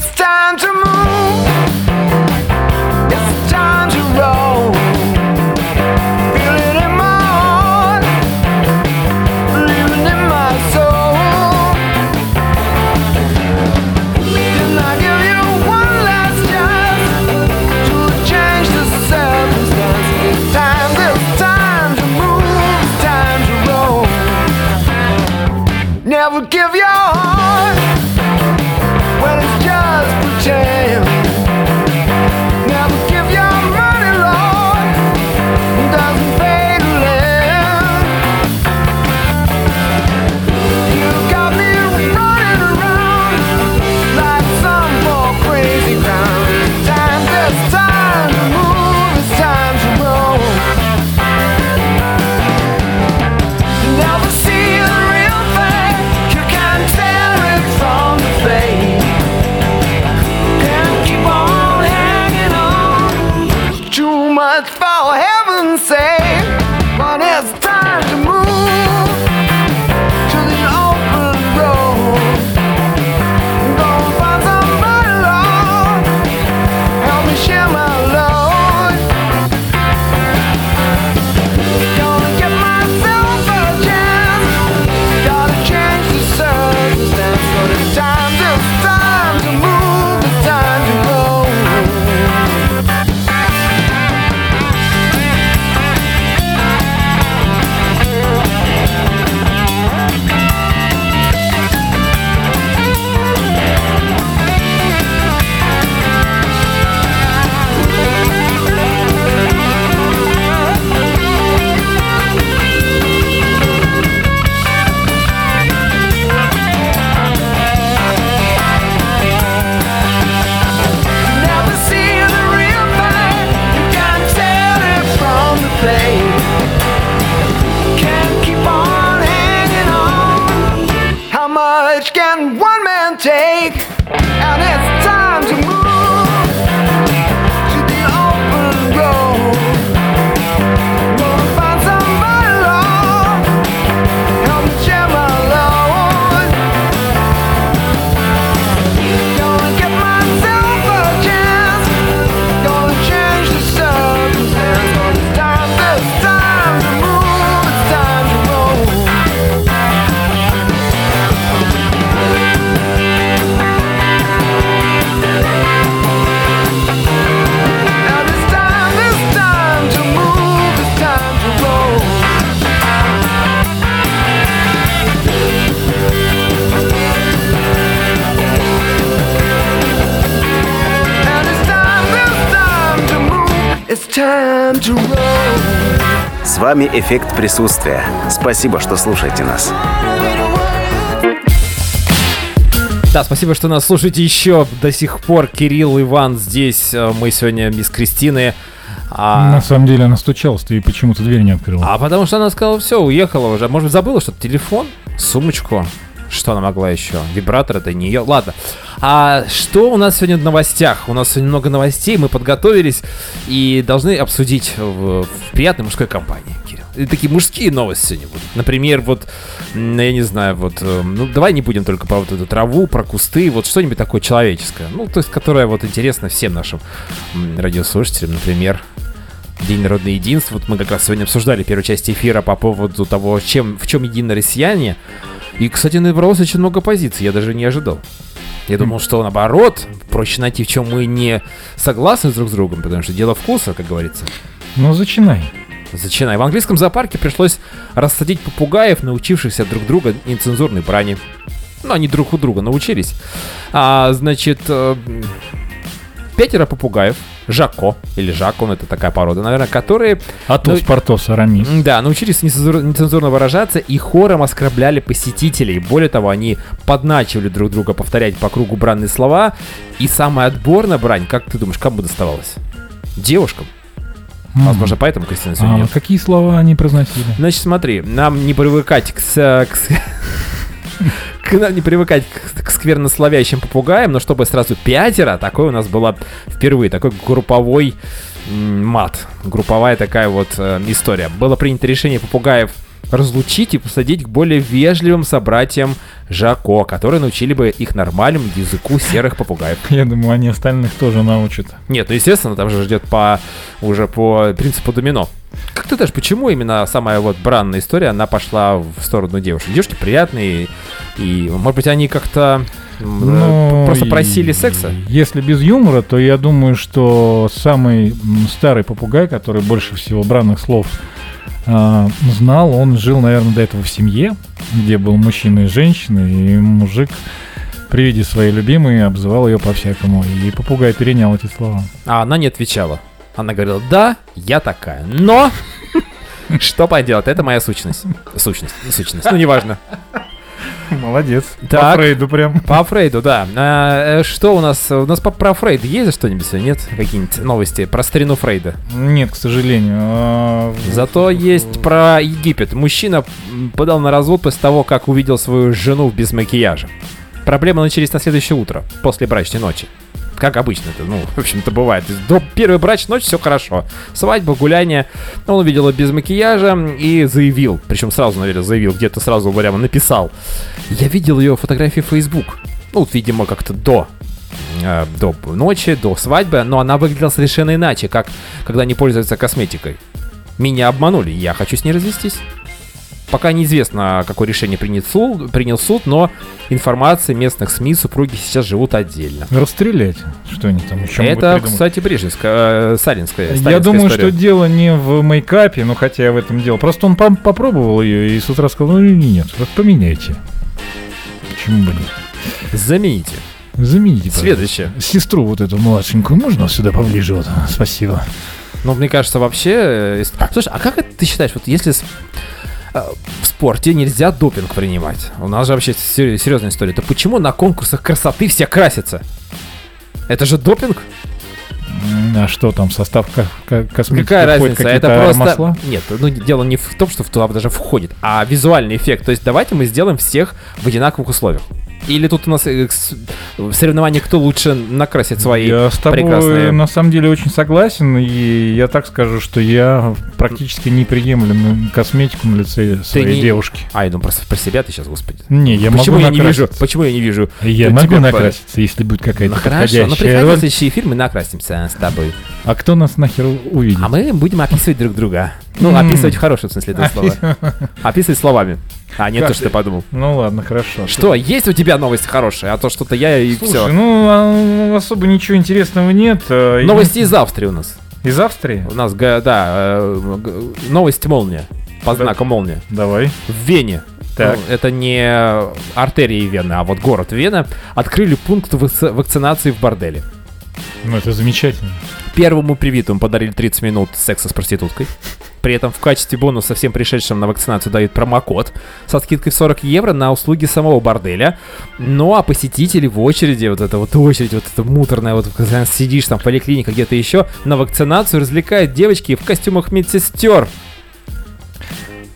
Вами «Эффект присутствия». Спасибо, что слушаете нас. Да, спасибо, что нас слушаете еще до сих пор. Кирилл, Иван здесь. э, Мы сегодня без Кристины. А, На самом деле она стучалась, ты почему-то дверь не открыла. а потому что она сказала, все, уехала уже. Может быть, забыла что-то? Телефон? Сумочку? Что она могла еще? Вибратор это не ее. Ладно. А что у нас сегодня в новостях? У нас сегодня много новостей, мы подготовились и должны обсудить в, в приятной мужской компании, Кирилл. И такие мужские новости сегодня будут. Например, вот, я не знаю, вот, э, ну, давай не будем только про вот эту траву, про кусты, вот что-нибудь такое человеческое. Ну, то есть, которое вот интересно всем нашим радиослушателям, например, День народного единства. Вот мы как раз сегодня обсуждали первую часть эфира по поводу того, чем, в чем едины россияне. И, кстати, набралось очень много позиций, я даже не ожидал. Я думал, что наоборот, проще найти, в чем мы не согласны друг с другом, потому что дело вкуса, как говорится. Ну, зачинай. Зачинай. В английском зоопарке пришлось рассадить попугаев, научившихся друг друга нецензурной брани. Ну, они друг у друга научились. А, значит, э, пятеро попугаев, Жако, или Жакон, это такая порода, наверное, которые Атос, Ну, Портос, Арамис. Да, научились нецензур- нецензурно выражаться и хором оскорбляли посетителей. Более того, они подначивали друг друга повторять по кругу бранные слова. И самая отборная брань, как ты думаешь, кому доставалась? Девушкам. Возможно, поэтому Кристина сегодня А нет. какие слова они произносили? Значит, смотри, нам не привыкать к, к [LAUGHS] нам не привыкать к, к сквернословящим попугаям, но чтобы сразу пятеро, такое у нас было впервые, такой групповой мат, групповая такая вот э, история. Было принято решение попугаев разлучить и посадить к более вежливым собратьям Жако, которые научили бы их нормальному языку серых попугаев. Я думаю, они остальных тоже научат. Нет, ну естественно, там же ждет по уже по принципу домино. Как ты думаешь, почему именно самая вот бранная история, она пошла в сторону девушек? Девушки приятные, и, может быть, они как-то м, Ну, э, просто просили секса? Если без юмора, то я думаю, что самый старый попугай, который больше всего бранных слов знал, он жил, наверное, до этого в семье, где был мужчина и женщина, и мужик при виде своей любимой обзывал ее по-всякому. И попугай перенял эти слова. А она не отвечала. Она говорила, да, я такая, но... [LAUGHS] Что поделать, это моя сущность. Сущность, сущность, ну неважно. [LAUGHS] Молодец. Так. По Фрейду прям. По Фрейду, да. А, э, что у нас? У нас по, про Фрейд есть что-нибудь? Нет? Какие-нибудь новости про старину Фрейда? Нет, к сожалению. А, Зато есть про Египет. Мужчина подал на развод после того, как увидел свою жену без макияжа. Проблемы начались на следующее утро, после брачной ночи. Как обычно это, ну, в общем-то, бывает. До первой брачной ночи все хорошо. Свадьба, гуляние. Он увидел ее без макияжа и заявил, причем сразу, наверное, заявил, где-то сразу прямо написал. Я видел ее фотографии в Facebook. Ну, видимо, как-то до э, до ночи, до свадьбы, но она выглядела совершенно иначе, как когда они пользуются косметикой. Меня обманули, я хочу с ней развестись. Пока неизвестно, какое решение принят суд, принял суд, но информация местных СМИ супруги сейчас живут отдельно. Расстрелять. Что они там еще Это, кстати, Брежневская, э, сталинская, Я думаю, история. что дело не в мейкапе, ну хотя я в этом дело. Просто он пом- попробовал ее и с утра сказал, ну нет, вот поменяйте. Почему бы нет? Замените. Замените. пожалуйста. Следующее. Сестру вот эту младшенькую можно сюда поближе? Вот, спасибо. Ну, мне кажется, вообще... э, Слушай, а как это ты считаешь, вот если в спорте нельзя допинг принимать, у нас же вообще сер- серьезная история, то почему на конкурсах красоты все красятся? Это же допинг? А что там, состав ко- ко- косметики Какая разница? Это просто... масла? Нет, ну дело не в том, что в туда даже входит, а визуальный эффект. То есть давайте мы сделаем всех в одинаковых условиях. Или тут у нас э, соревнование, кто лучше накрасит свои Я с тобой прекрасные... на самом деле очень согласен, и я так скажу, что я практически не приемлем косметику на лице своей не- девушки. А, я думаю, просто про себя ты сейчас, господи. Не, я почему могу я не вижу? Почему я не вижу? Я Тут могу накраситься, если будет какая-то Ну хорошо, ну приходи в следующий эфир, мы накрасимся с тобой. А кто нас нахер увидит? А мы будем описывать друг друга. Ну, описывать в хорошем смысле этого [LAUGHS] слова. Описывать словами. А не Как то, что ты подумал. Ну ладно, хорошо. Что, есть у тебя новости хорошие? А то что-то я и Слушай, все. ну а, особо ничего интересного нет. а, Новости из Австрии у нас. Из Австрии? У нас, да, э, новость молния. По Да. знаку молния. Давай. В Вене. Так. Ну, это не артерии Вены, а вот город Вена. Открыли пункт вакци- вакцинации в борделе. Ну это замечательно. Первому привитому подарили 30 минут секса с проституткой. При этом в качестве бонуса всем пришедшим на вакцинацию дают промокод со скидкой в 40 евро на услуги самого борделя. Ну а посетители в очереди, вот эта вот очередь, вот эта муторная, вот когда сидишь там в поликлинике где-то еще, на вакцинацию развлекают девочки в костюмах медсестер.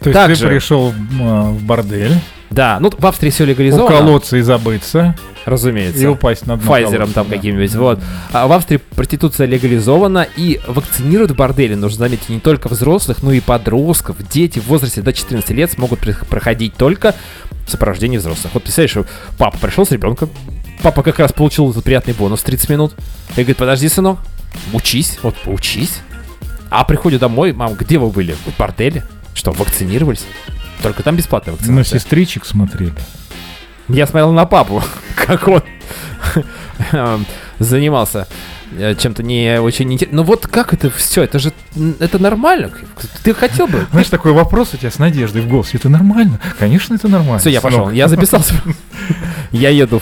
То есть Также. ты пришел м, в бордель, Да, ну в Австрии все легализовано, уколоться и забыться, разумеется. и упасть на дно Файзером там каким-нибудь, вот. А в Австрии проституция легализована и вакцинируют в борделе, нужно заметить, не только взрослых, но и подростков. Дети в возрасте до 14 лет смогут проходить только в сопровождении взрослых. Вот представляешь, что папа пришел с ребенком, папа как раз получил этот приятный бонус 30 минут, и говорит, подожди, сынок, учись, вот поучись. А приходит домой, мам, где вы были? В борделе? Что, вакцинировались? Только там бесплатная На вакцинация. сестричек смотрели. Я смотрел на папу, [LAUGHS] как он эм, занимался э, чем-то не очень интересным. Ну вот как это все? Это же это нормально. Ты хотел бы? Знаешь, такой вопрос у тебя с надеждой в голосе. Это нормально? Конечно, это нормально. Все, я пошел. Я записался. Я еду.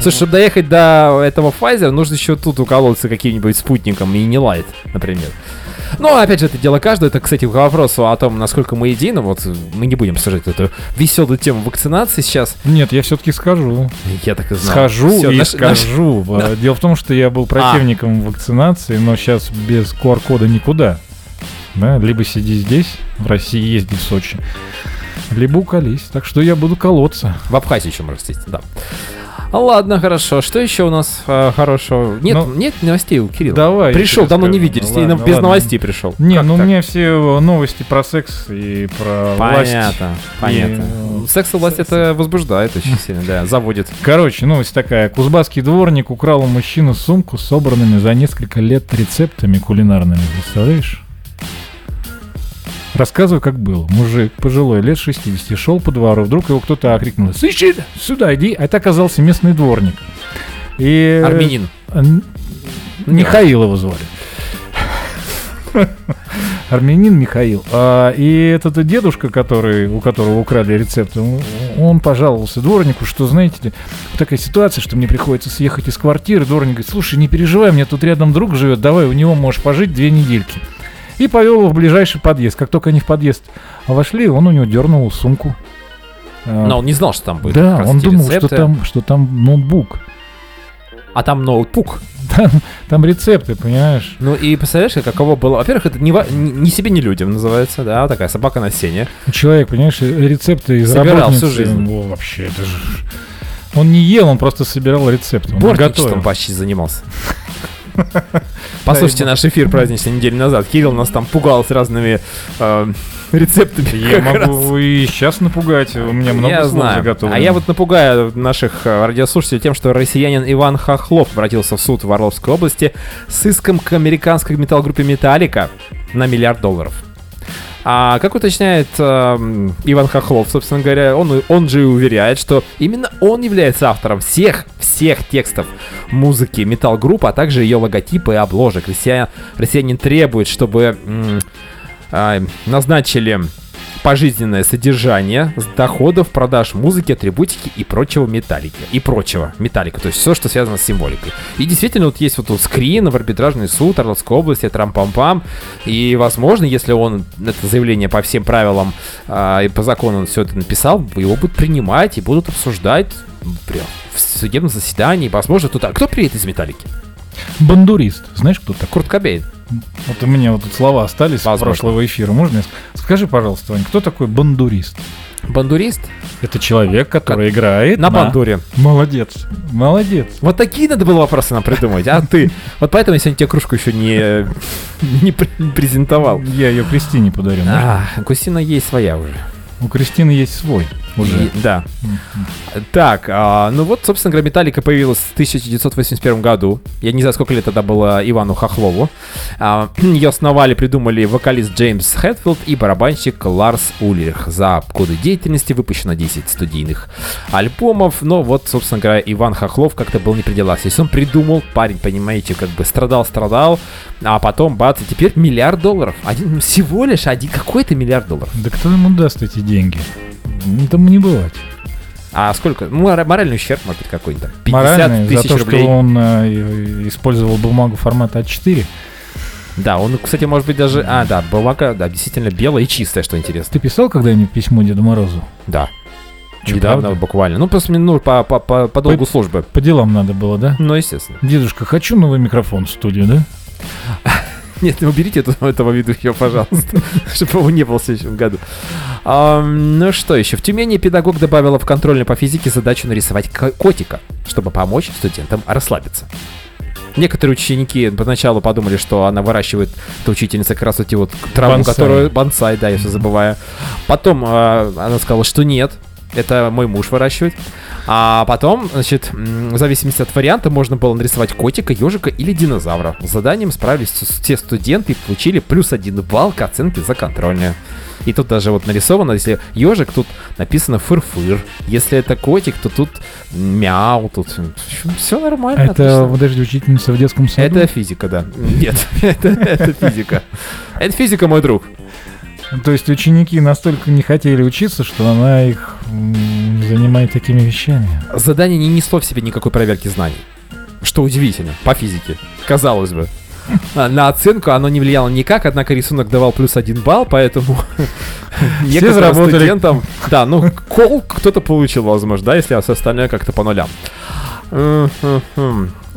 Слушай, чтобы доехать до этого Pfizer, нужно еще тут уколоться каким-нибудь спутником и не лайт, например. Ну, опять же, это дело каждого. Это, кстати, к вопросу о том, насколько мы едины. Вот э, мы не будем обсуждать эту веселую тему вакцинации сейчас. Нет, я все-таки скажу. Я так и знал. Схожу Всё, и наш- наш- скажу. [LAUGHS] А, Дело в том, что я был противником вакцинации, но сейчас без QR-кода никуда. Да, либо сиди здесь, в России езди в Сочи, либо уколись. Так что я буду колоться. В Абхазии еще можно съездить, да. Ладно, хорошо. Что еще у нас э, хорошего? Нет, Ну, нет новостей у Кирилла. Давай. Пришел, давно не виделись. Ну, и ладно, без ладно. новостей пришел. Не, Как ну у так? меня все новости про секс и про власть. Понятно, понятно. И, э, Секс и власть это возбуждает очень [LAUGHS] сильно, да, заводит. Короче, новость такая. Кузбасский дворник украл у мужчины сумку с собранными за несколько лет рецептами кулинарными. Представляешь? Рассказываю, как было. Мужик пожилой, лет 60, шел по двору, вдруг его кто-то окрикнул. Слышишь, сюда иди. А это оказался местный дворник. И... Армянин. э, н- Михаил его звали. Армянин Михаил. А, и этот дедушка, который, у которого украли рецепт, он, он пожаловался дворнику, что, знаете такая ситуация, что мне приходится съехать из квартиры. Дворник говорит, слушай, не переживай, меня тут рядом друг живет, давай у него можешь пожить две недельки. И повел его в ближайший подъезд. Как только они в подъезд вошли, он у него дернул сумку. А, Но он не знал, что там будет. да, он думал, что рецепты. там, что там ноутбук. А там ноутбук. Там, там рецепты, понимаешь? Ну и представляешь, каково было. Во-первых, это не, ни себе, ни людям называется, да, такая собака на сене. Человек, понимаешь, рецепты из Собирал всю жизнь. во, вообще, это же... Он не ел, он просто собирал рецепты. Он Бортничеством почти занимался. [LAUGHS] Послушайте наш эфир праздничной недели назад. Кирилл нас там пугал с разными э, рецептами. Я как раз. могу и сейчас напугать, у меня много я слов знаю. заготовлено. А я вот напугаю наших э, радиослушателей тем, что россиянин Иван Хохлов обратился в суд в Орловской области с иском к американской металлогруппе Металлика на миллиард долларов. А как уточняет эм, Иван Хохлов, собственно говоря, он, он же и уверяет, что именно он является автором всех, всех текстов музыки металл группы, а также ее логотипа и обложек. Россия- Россиянин требует, чтобы а, назначили пожизненное содержание с доходов продаж музыки, атрибутики и прочего металлики. И прочего металлика. То есть все, что связано с символикой. И действительно, вот есть вот тут скрин в арбитражный суд Орловской области, трам-пам-пам. И, возможно, если он это заявление по всем правилам а, и по закону он все это написал, его будут принимать и будут обсуждать прям в судебном заседании. Возможно, тут... А кто приедет из металлики? Бандурист. Знаешь, кто такой? Курт Кобейн. Вот у меня вот тут слова остались с Возможно. прошлого эфира. Можно Скажи, пожалуйста, Вань, кто такой бандурист? Бандурист Это человек, который играет на бандуре. Молодец, молодец. Вот такие надо было вопросы нам придумать, а ты? Вот поэтому я сегодня тебе кружку еще не, не пр- презентовал. Я ее Кристине подарю. А, Кустина есть своя уже. У Кристины есть свой уже. И- да. Так, а, ну вот, собственно говоря, Металлика появилась в 1981 году. Я не знаю, сколько лет тогда было Ивану Хохлову. А, [CLEARS THROAT] Ее основали, придумали вокалист Джеймс Хэтфилд и барабанщик Ларс Ульрих. За годы деятельности выпущено 10 студийных альбомов. Но вот, собственно говоря, Иван Хохлов как-то был не при делах. Если он придумал, парень, понимаете, как бы страдал-страдал, а потом, бац, и теперь миллиард долларов. Один, всего лишь один какой-то миллиард долларов. Да кто ему даст эти деньги? Этому не бывать. А сколько? Ну, мора- моральный ущерб, может быть, какой-нибудь там. 50 Моральный за тысяч то, рублей. что он э, использовал бумагу формата А4. Да, он, кстати, может быть даже... А, да, бумага, да, действительно белая и чистая, что интересно. Ты писал когда-нибудь письмо Деду Морозу? Да. Чё, Недавно правда? буквально. Ну, просто ну, по, по, по, по долгу По- службы. По делам надо было, да? Ну, естественно. Дедушка, хочу новый микрофон в студию, да? [LAUGHS] Нет, не уберите эту- этого ведущего, пожалуйста, [LAUGHS] чтобы его не было в следующем году. Ам, ну что еще? В Тюмени педагог добавила в контрольную по физике задачу нарисовать ко- котика, чтобы помочь студентам расслабиться. Некоторые ученики поначалу подумали, что она выращивает, эта учительница, как раз эти вот траву, Бонсай. которую... Бонсай, да, я все забываю. Потом э, она сказала, что нет, это мой муж выращивает. А потом, значит, в зависимости от варианта, можно было нарисовать котика, ежика или динозавра. С заданием справились все студенты и получили плюс один балл к оценке за контрольную. И тут даже вот нарисовано, если ежик, тут написано фыр-фыр. Если это котик, то тут мяу, тут все нормально. Это, отлично. подожди, учительница в детском саду? Это физика, да. Нет, [LAUGHS] это физика. Это физика, мой друг. То есть ученики настолько не хотели учиться, что она их занимает такими вещами. Задание не несло в себе никакой проверки знаний. Что удивительно, по физике. Казалось бы. А, На оценку оно не влияло никак, однако рисунок давал плюс один балл, поэтому [LAUGHS] некоторым заработали. студентам... Да, ну, кол кто-то получил, возможно, да, если все остальное как-то по нулям.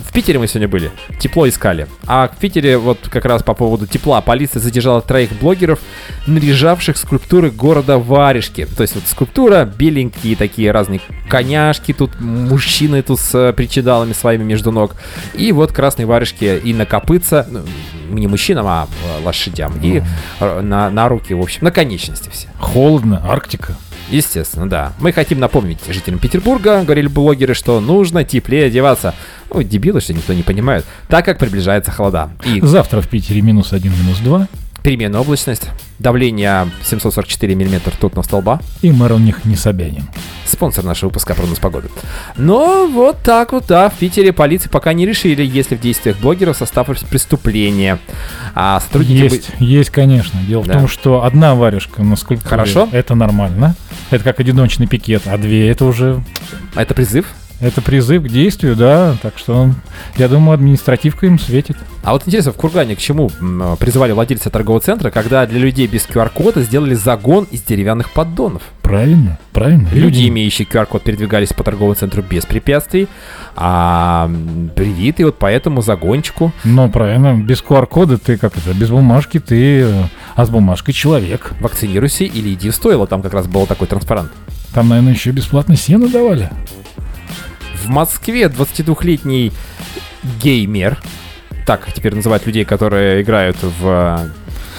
В Питере мы сегодня были. Тепло искали. А в Питере, вот как раз по поводу тепла, полиция задержала троих блогеров, наряжавших скульптуры города Варежки. То есть вот скульптура, беленькие такие разные коняшки, тут мужчины тут с э, причиндалами своими между ног. И вот красные варежки и на копытца, ну, не мужчинам, а э, лошадям. И э, на, на руки, в общем, на конечности все. Холодно, Арктика. Естественно, да. Мы хотим напомнить жителям Петербурга, говорили блогеры, что нужно теплее одеваться. Ну, дебилы, что никто не понимает, так как приближается холода. И Завтра в Питере минус один, минус два. Переменная облачность, давление 744 миллиметра ртутного столба. И мэр у них не Собянин. Спонсор нашего выпуска прогноз погоды. Но вот так вот, да, в Питере полиции пока не решили, есть ли в действиях блогеров состав преступления. А сотрудники... бы- Есть, есть, конечно. Дело Да. в том, что одна варежка на скульптуре Хорошо. это нормально. Это как одиночный пикет, а две это уже Это призыв? Это призыв к действию, да. Так что я думаю, административка им светит. А вот интересно, в Кургане к чему призывали владельцы торгового центра, когда для людей без QR-кода сделали загон из деревянных поддонов? Правильно, правильно. Люди, имеющие QR-код, передвигались по торговому центру без препятствий, а привитые вот по этому загончику. Ну, правильно, без QR-кода ты как это, без бумажки ты, э, а с бумажкой человек. Вакцинируйся или иди в стойло, там как раз был такой транспарант. Там, наверное, еще бесплатно сено давали. В Москве 22-летний геймер, так теперь называют людей, которые играют в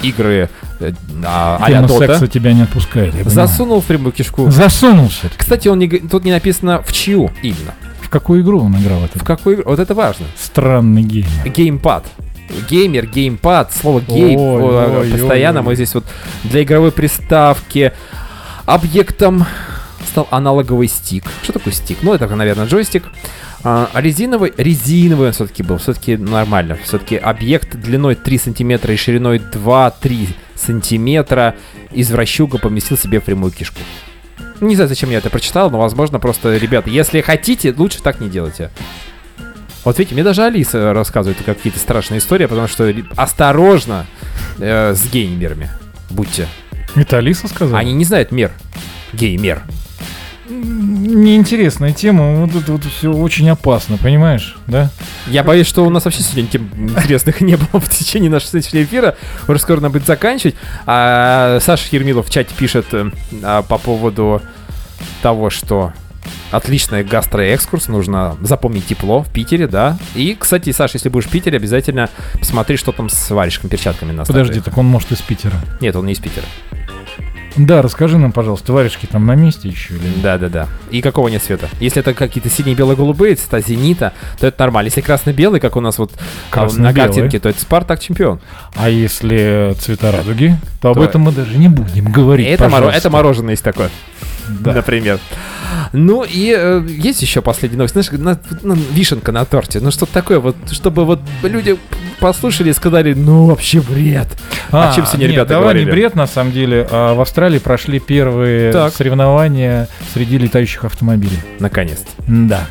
э, игры э, а, Dota, секса тебя не отпускает. засунул в прямую кишку. Засунулся. Кстати, он не, тут не написано в чью именно. В какую игру он играл? Это В какую игру? Вот это важно. странный гейм. Геймпад. Геймер, геймпад, слово гейм. Ой, э, ой, постоянно ой, мы ой. здесь вот для игровой приставки объектом стал аналоговый стик. Что такое стик? Ну, это, наверное, джойстик. А, а резиновый, резиновый он все-таки был, все-таки нормально. Все-таки объект длиной 3 сантиметра и шириной 2-3 сантиметра извращуга поместил себе в прямую кишку. Не знаю, зачем я это прочитал, но, возможно, просто, ребята, если хотите, лучше так не делайте. Вот видите, мне даже Алиса рассказывает какие-то страшные истории, потому что осторожно э, с геймерами. Будьте. Это Алиса сказала? Они не знают мер. Геймер. Неинтересная тема. Вот это вот все очень опасно, понимаешь, да? Я боюсь, что у нас вообще сегодня тем интересных [LAUGHS] не было в течение нашего сегодняшнего эфира. Уже скоро надо будет заканчивать. А, Саша Ермилов в чате пишет э, а, по поводу того, что отличный гастроэкскурс, нужно запомнить тепло в Питере, да. И, кстати, Саша, если будешь в Питере, обязательно посмотри, что там с варежками, перчатками на Подожди, так он может из Питера. Нет, он не из Питера. Да, расскажи нам, пожалуйста, варежки там на месте еще или Да, да, да. И какого нет цвета? Если это какие-то синие, белые, голубые цвета зенита, то это нормально. Если красно-белый, как у нас вот а, на картинке, то это Спартак чемпион. А если цвета радуги, то об То- этом мы даже не будем говорить. это, моро- это мороженое есть такое. Да. Например. Ну и э, есть еще последняя новость. Знаешь, на- ну, вишенка на торте. Ну что-то такое вот, чтобы вот люди послушали и сказали, ну вообще бред. о чем сегодня нет, ребята давай говорили? не бред, на самом деле. А в Австралии прошли первые Так. соревнования среди летающих автомобилей. Наконец-то. Да.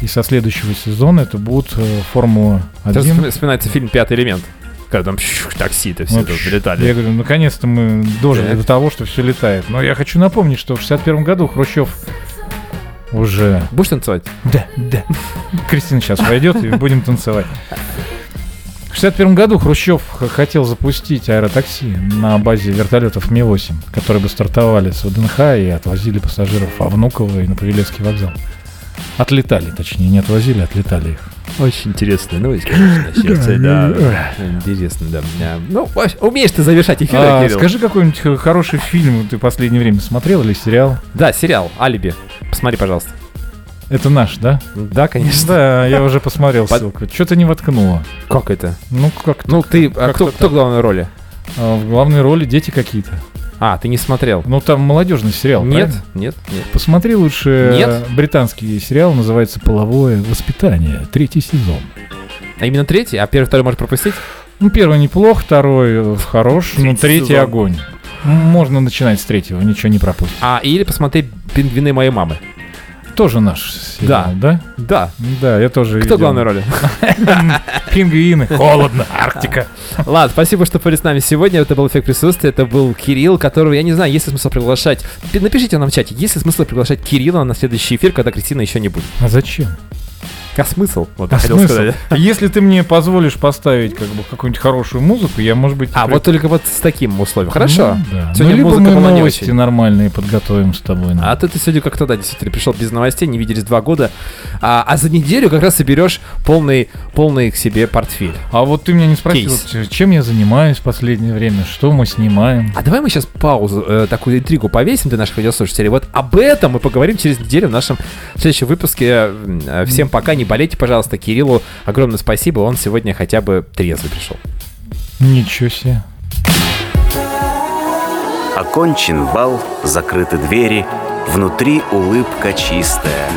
И со следующего сезона это будут э, Формула Сразу 1. вспом- вспоминается фильм «Пятый элемент». Когда там такси-то все Ну, тут летали. Я говорю, наконец-то мы дожили Так. до того, что все летает. Но я хочу напомнить, что в 61 году Хрущев уже... Будешь танцевать? Да, да. Кристина сейчас войдет и будем танцевать. В 61 году Хрущев хотел запустить аэротакси на базе вертолетов Ми-8, которые бы стартовали с ВДНХ и отвозили пассажиров во Внуково и на Павелецкий вокзал. Отлетали, точнее, не отвозили, отлетали их. Очень интересная новость, конечно, сердце, да. Интересно, да. Да. Ну, умеешь ты завершать эфир, А, Кирилл. скажи, какой-нибудь хороший фильм ты в последнее время смотрел или сериал? Да, сериал «Алиби». Посмотри, пожалуйста. Это наш, да? Да, конечно. Да, я уже посмотрел ссылку. Что-то не воткнуло. Как это? Ну, как Ну, ты, а кто, кто в главной роли? а, в главной роли дети какие-то. А, ты не смотрел. Ну, там молодежный сериал, Нет, правильно? нет, нет. Посмотри лучше Нет? э, британский сериал, называется «Половое воспитание», третий сезон. А именно третий, а первый, второй можешь пропустить? Ну, первый неплох, второй э, хорош, ну, Третий третий сезон. огонь. Можно начинать с третьего, ничего не пропустить. А, или посмотри «Пингвины моей мамы». Тоже наш сериал, да? Да. Да, я тоже Кто видел. главной роли? [LAUGHS] Пингвины. Холодно, Арктика. Ладно, спасибо, что были с нами сегодня. Это был эффект присутствия. Это был Кирилл, которого, я не знаю, есть ли смысл приглашать. Пи- Напишите нам в чате, есть ли смысл приглашать Кирилла на следующий эфир, когда Кристина еще не будет. А зачем? А смысл? Вот А хотел смысл? сказать. Если ты мне позволишь поставить как бы какую-нибудь хорошую музыку, я, может быть... А, при- вот только вот с таким условием. Хорошо. Ну, да. Сегодня ну, либо музыка мы была не новости очень. нормальные подготовим с тобой. ну. А ты, ты сегодня как-то, да, действительно пришел без новостей, не виделись два года. А, а за неделю как раз соберешь полный, полный к себе портфель. А вот ты меня не спросил, Кейс. чем я занимаюсь в последнее время, что мы снимаем. А давай мы сейчас паузу, э, такую интригу повесим для наших радиослушателей. Вот об этом мы поговорим через неделю в нашем следующем выпуске. Э, Всем пока, не болейте, пожалуйста. Кириллу огромное спасибо, он сегодня хотя бы трезвый пришел. Ничего себе. Окончен бал, закрыты двери, внутри улыбка чистая.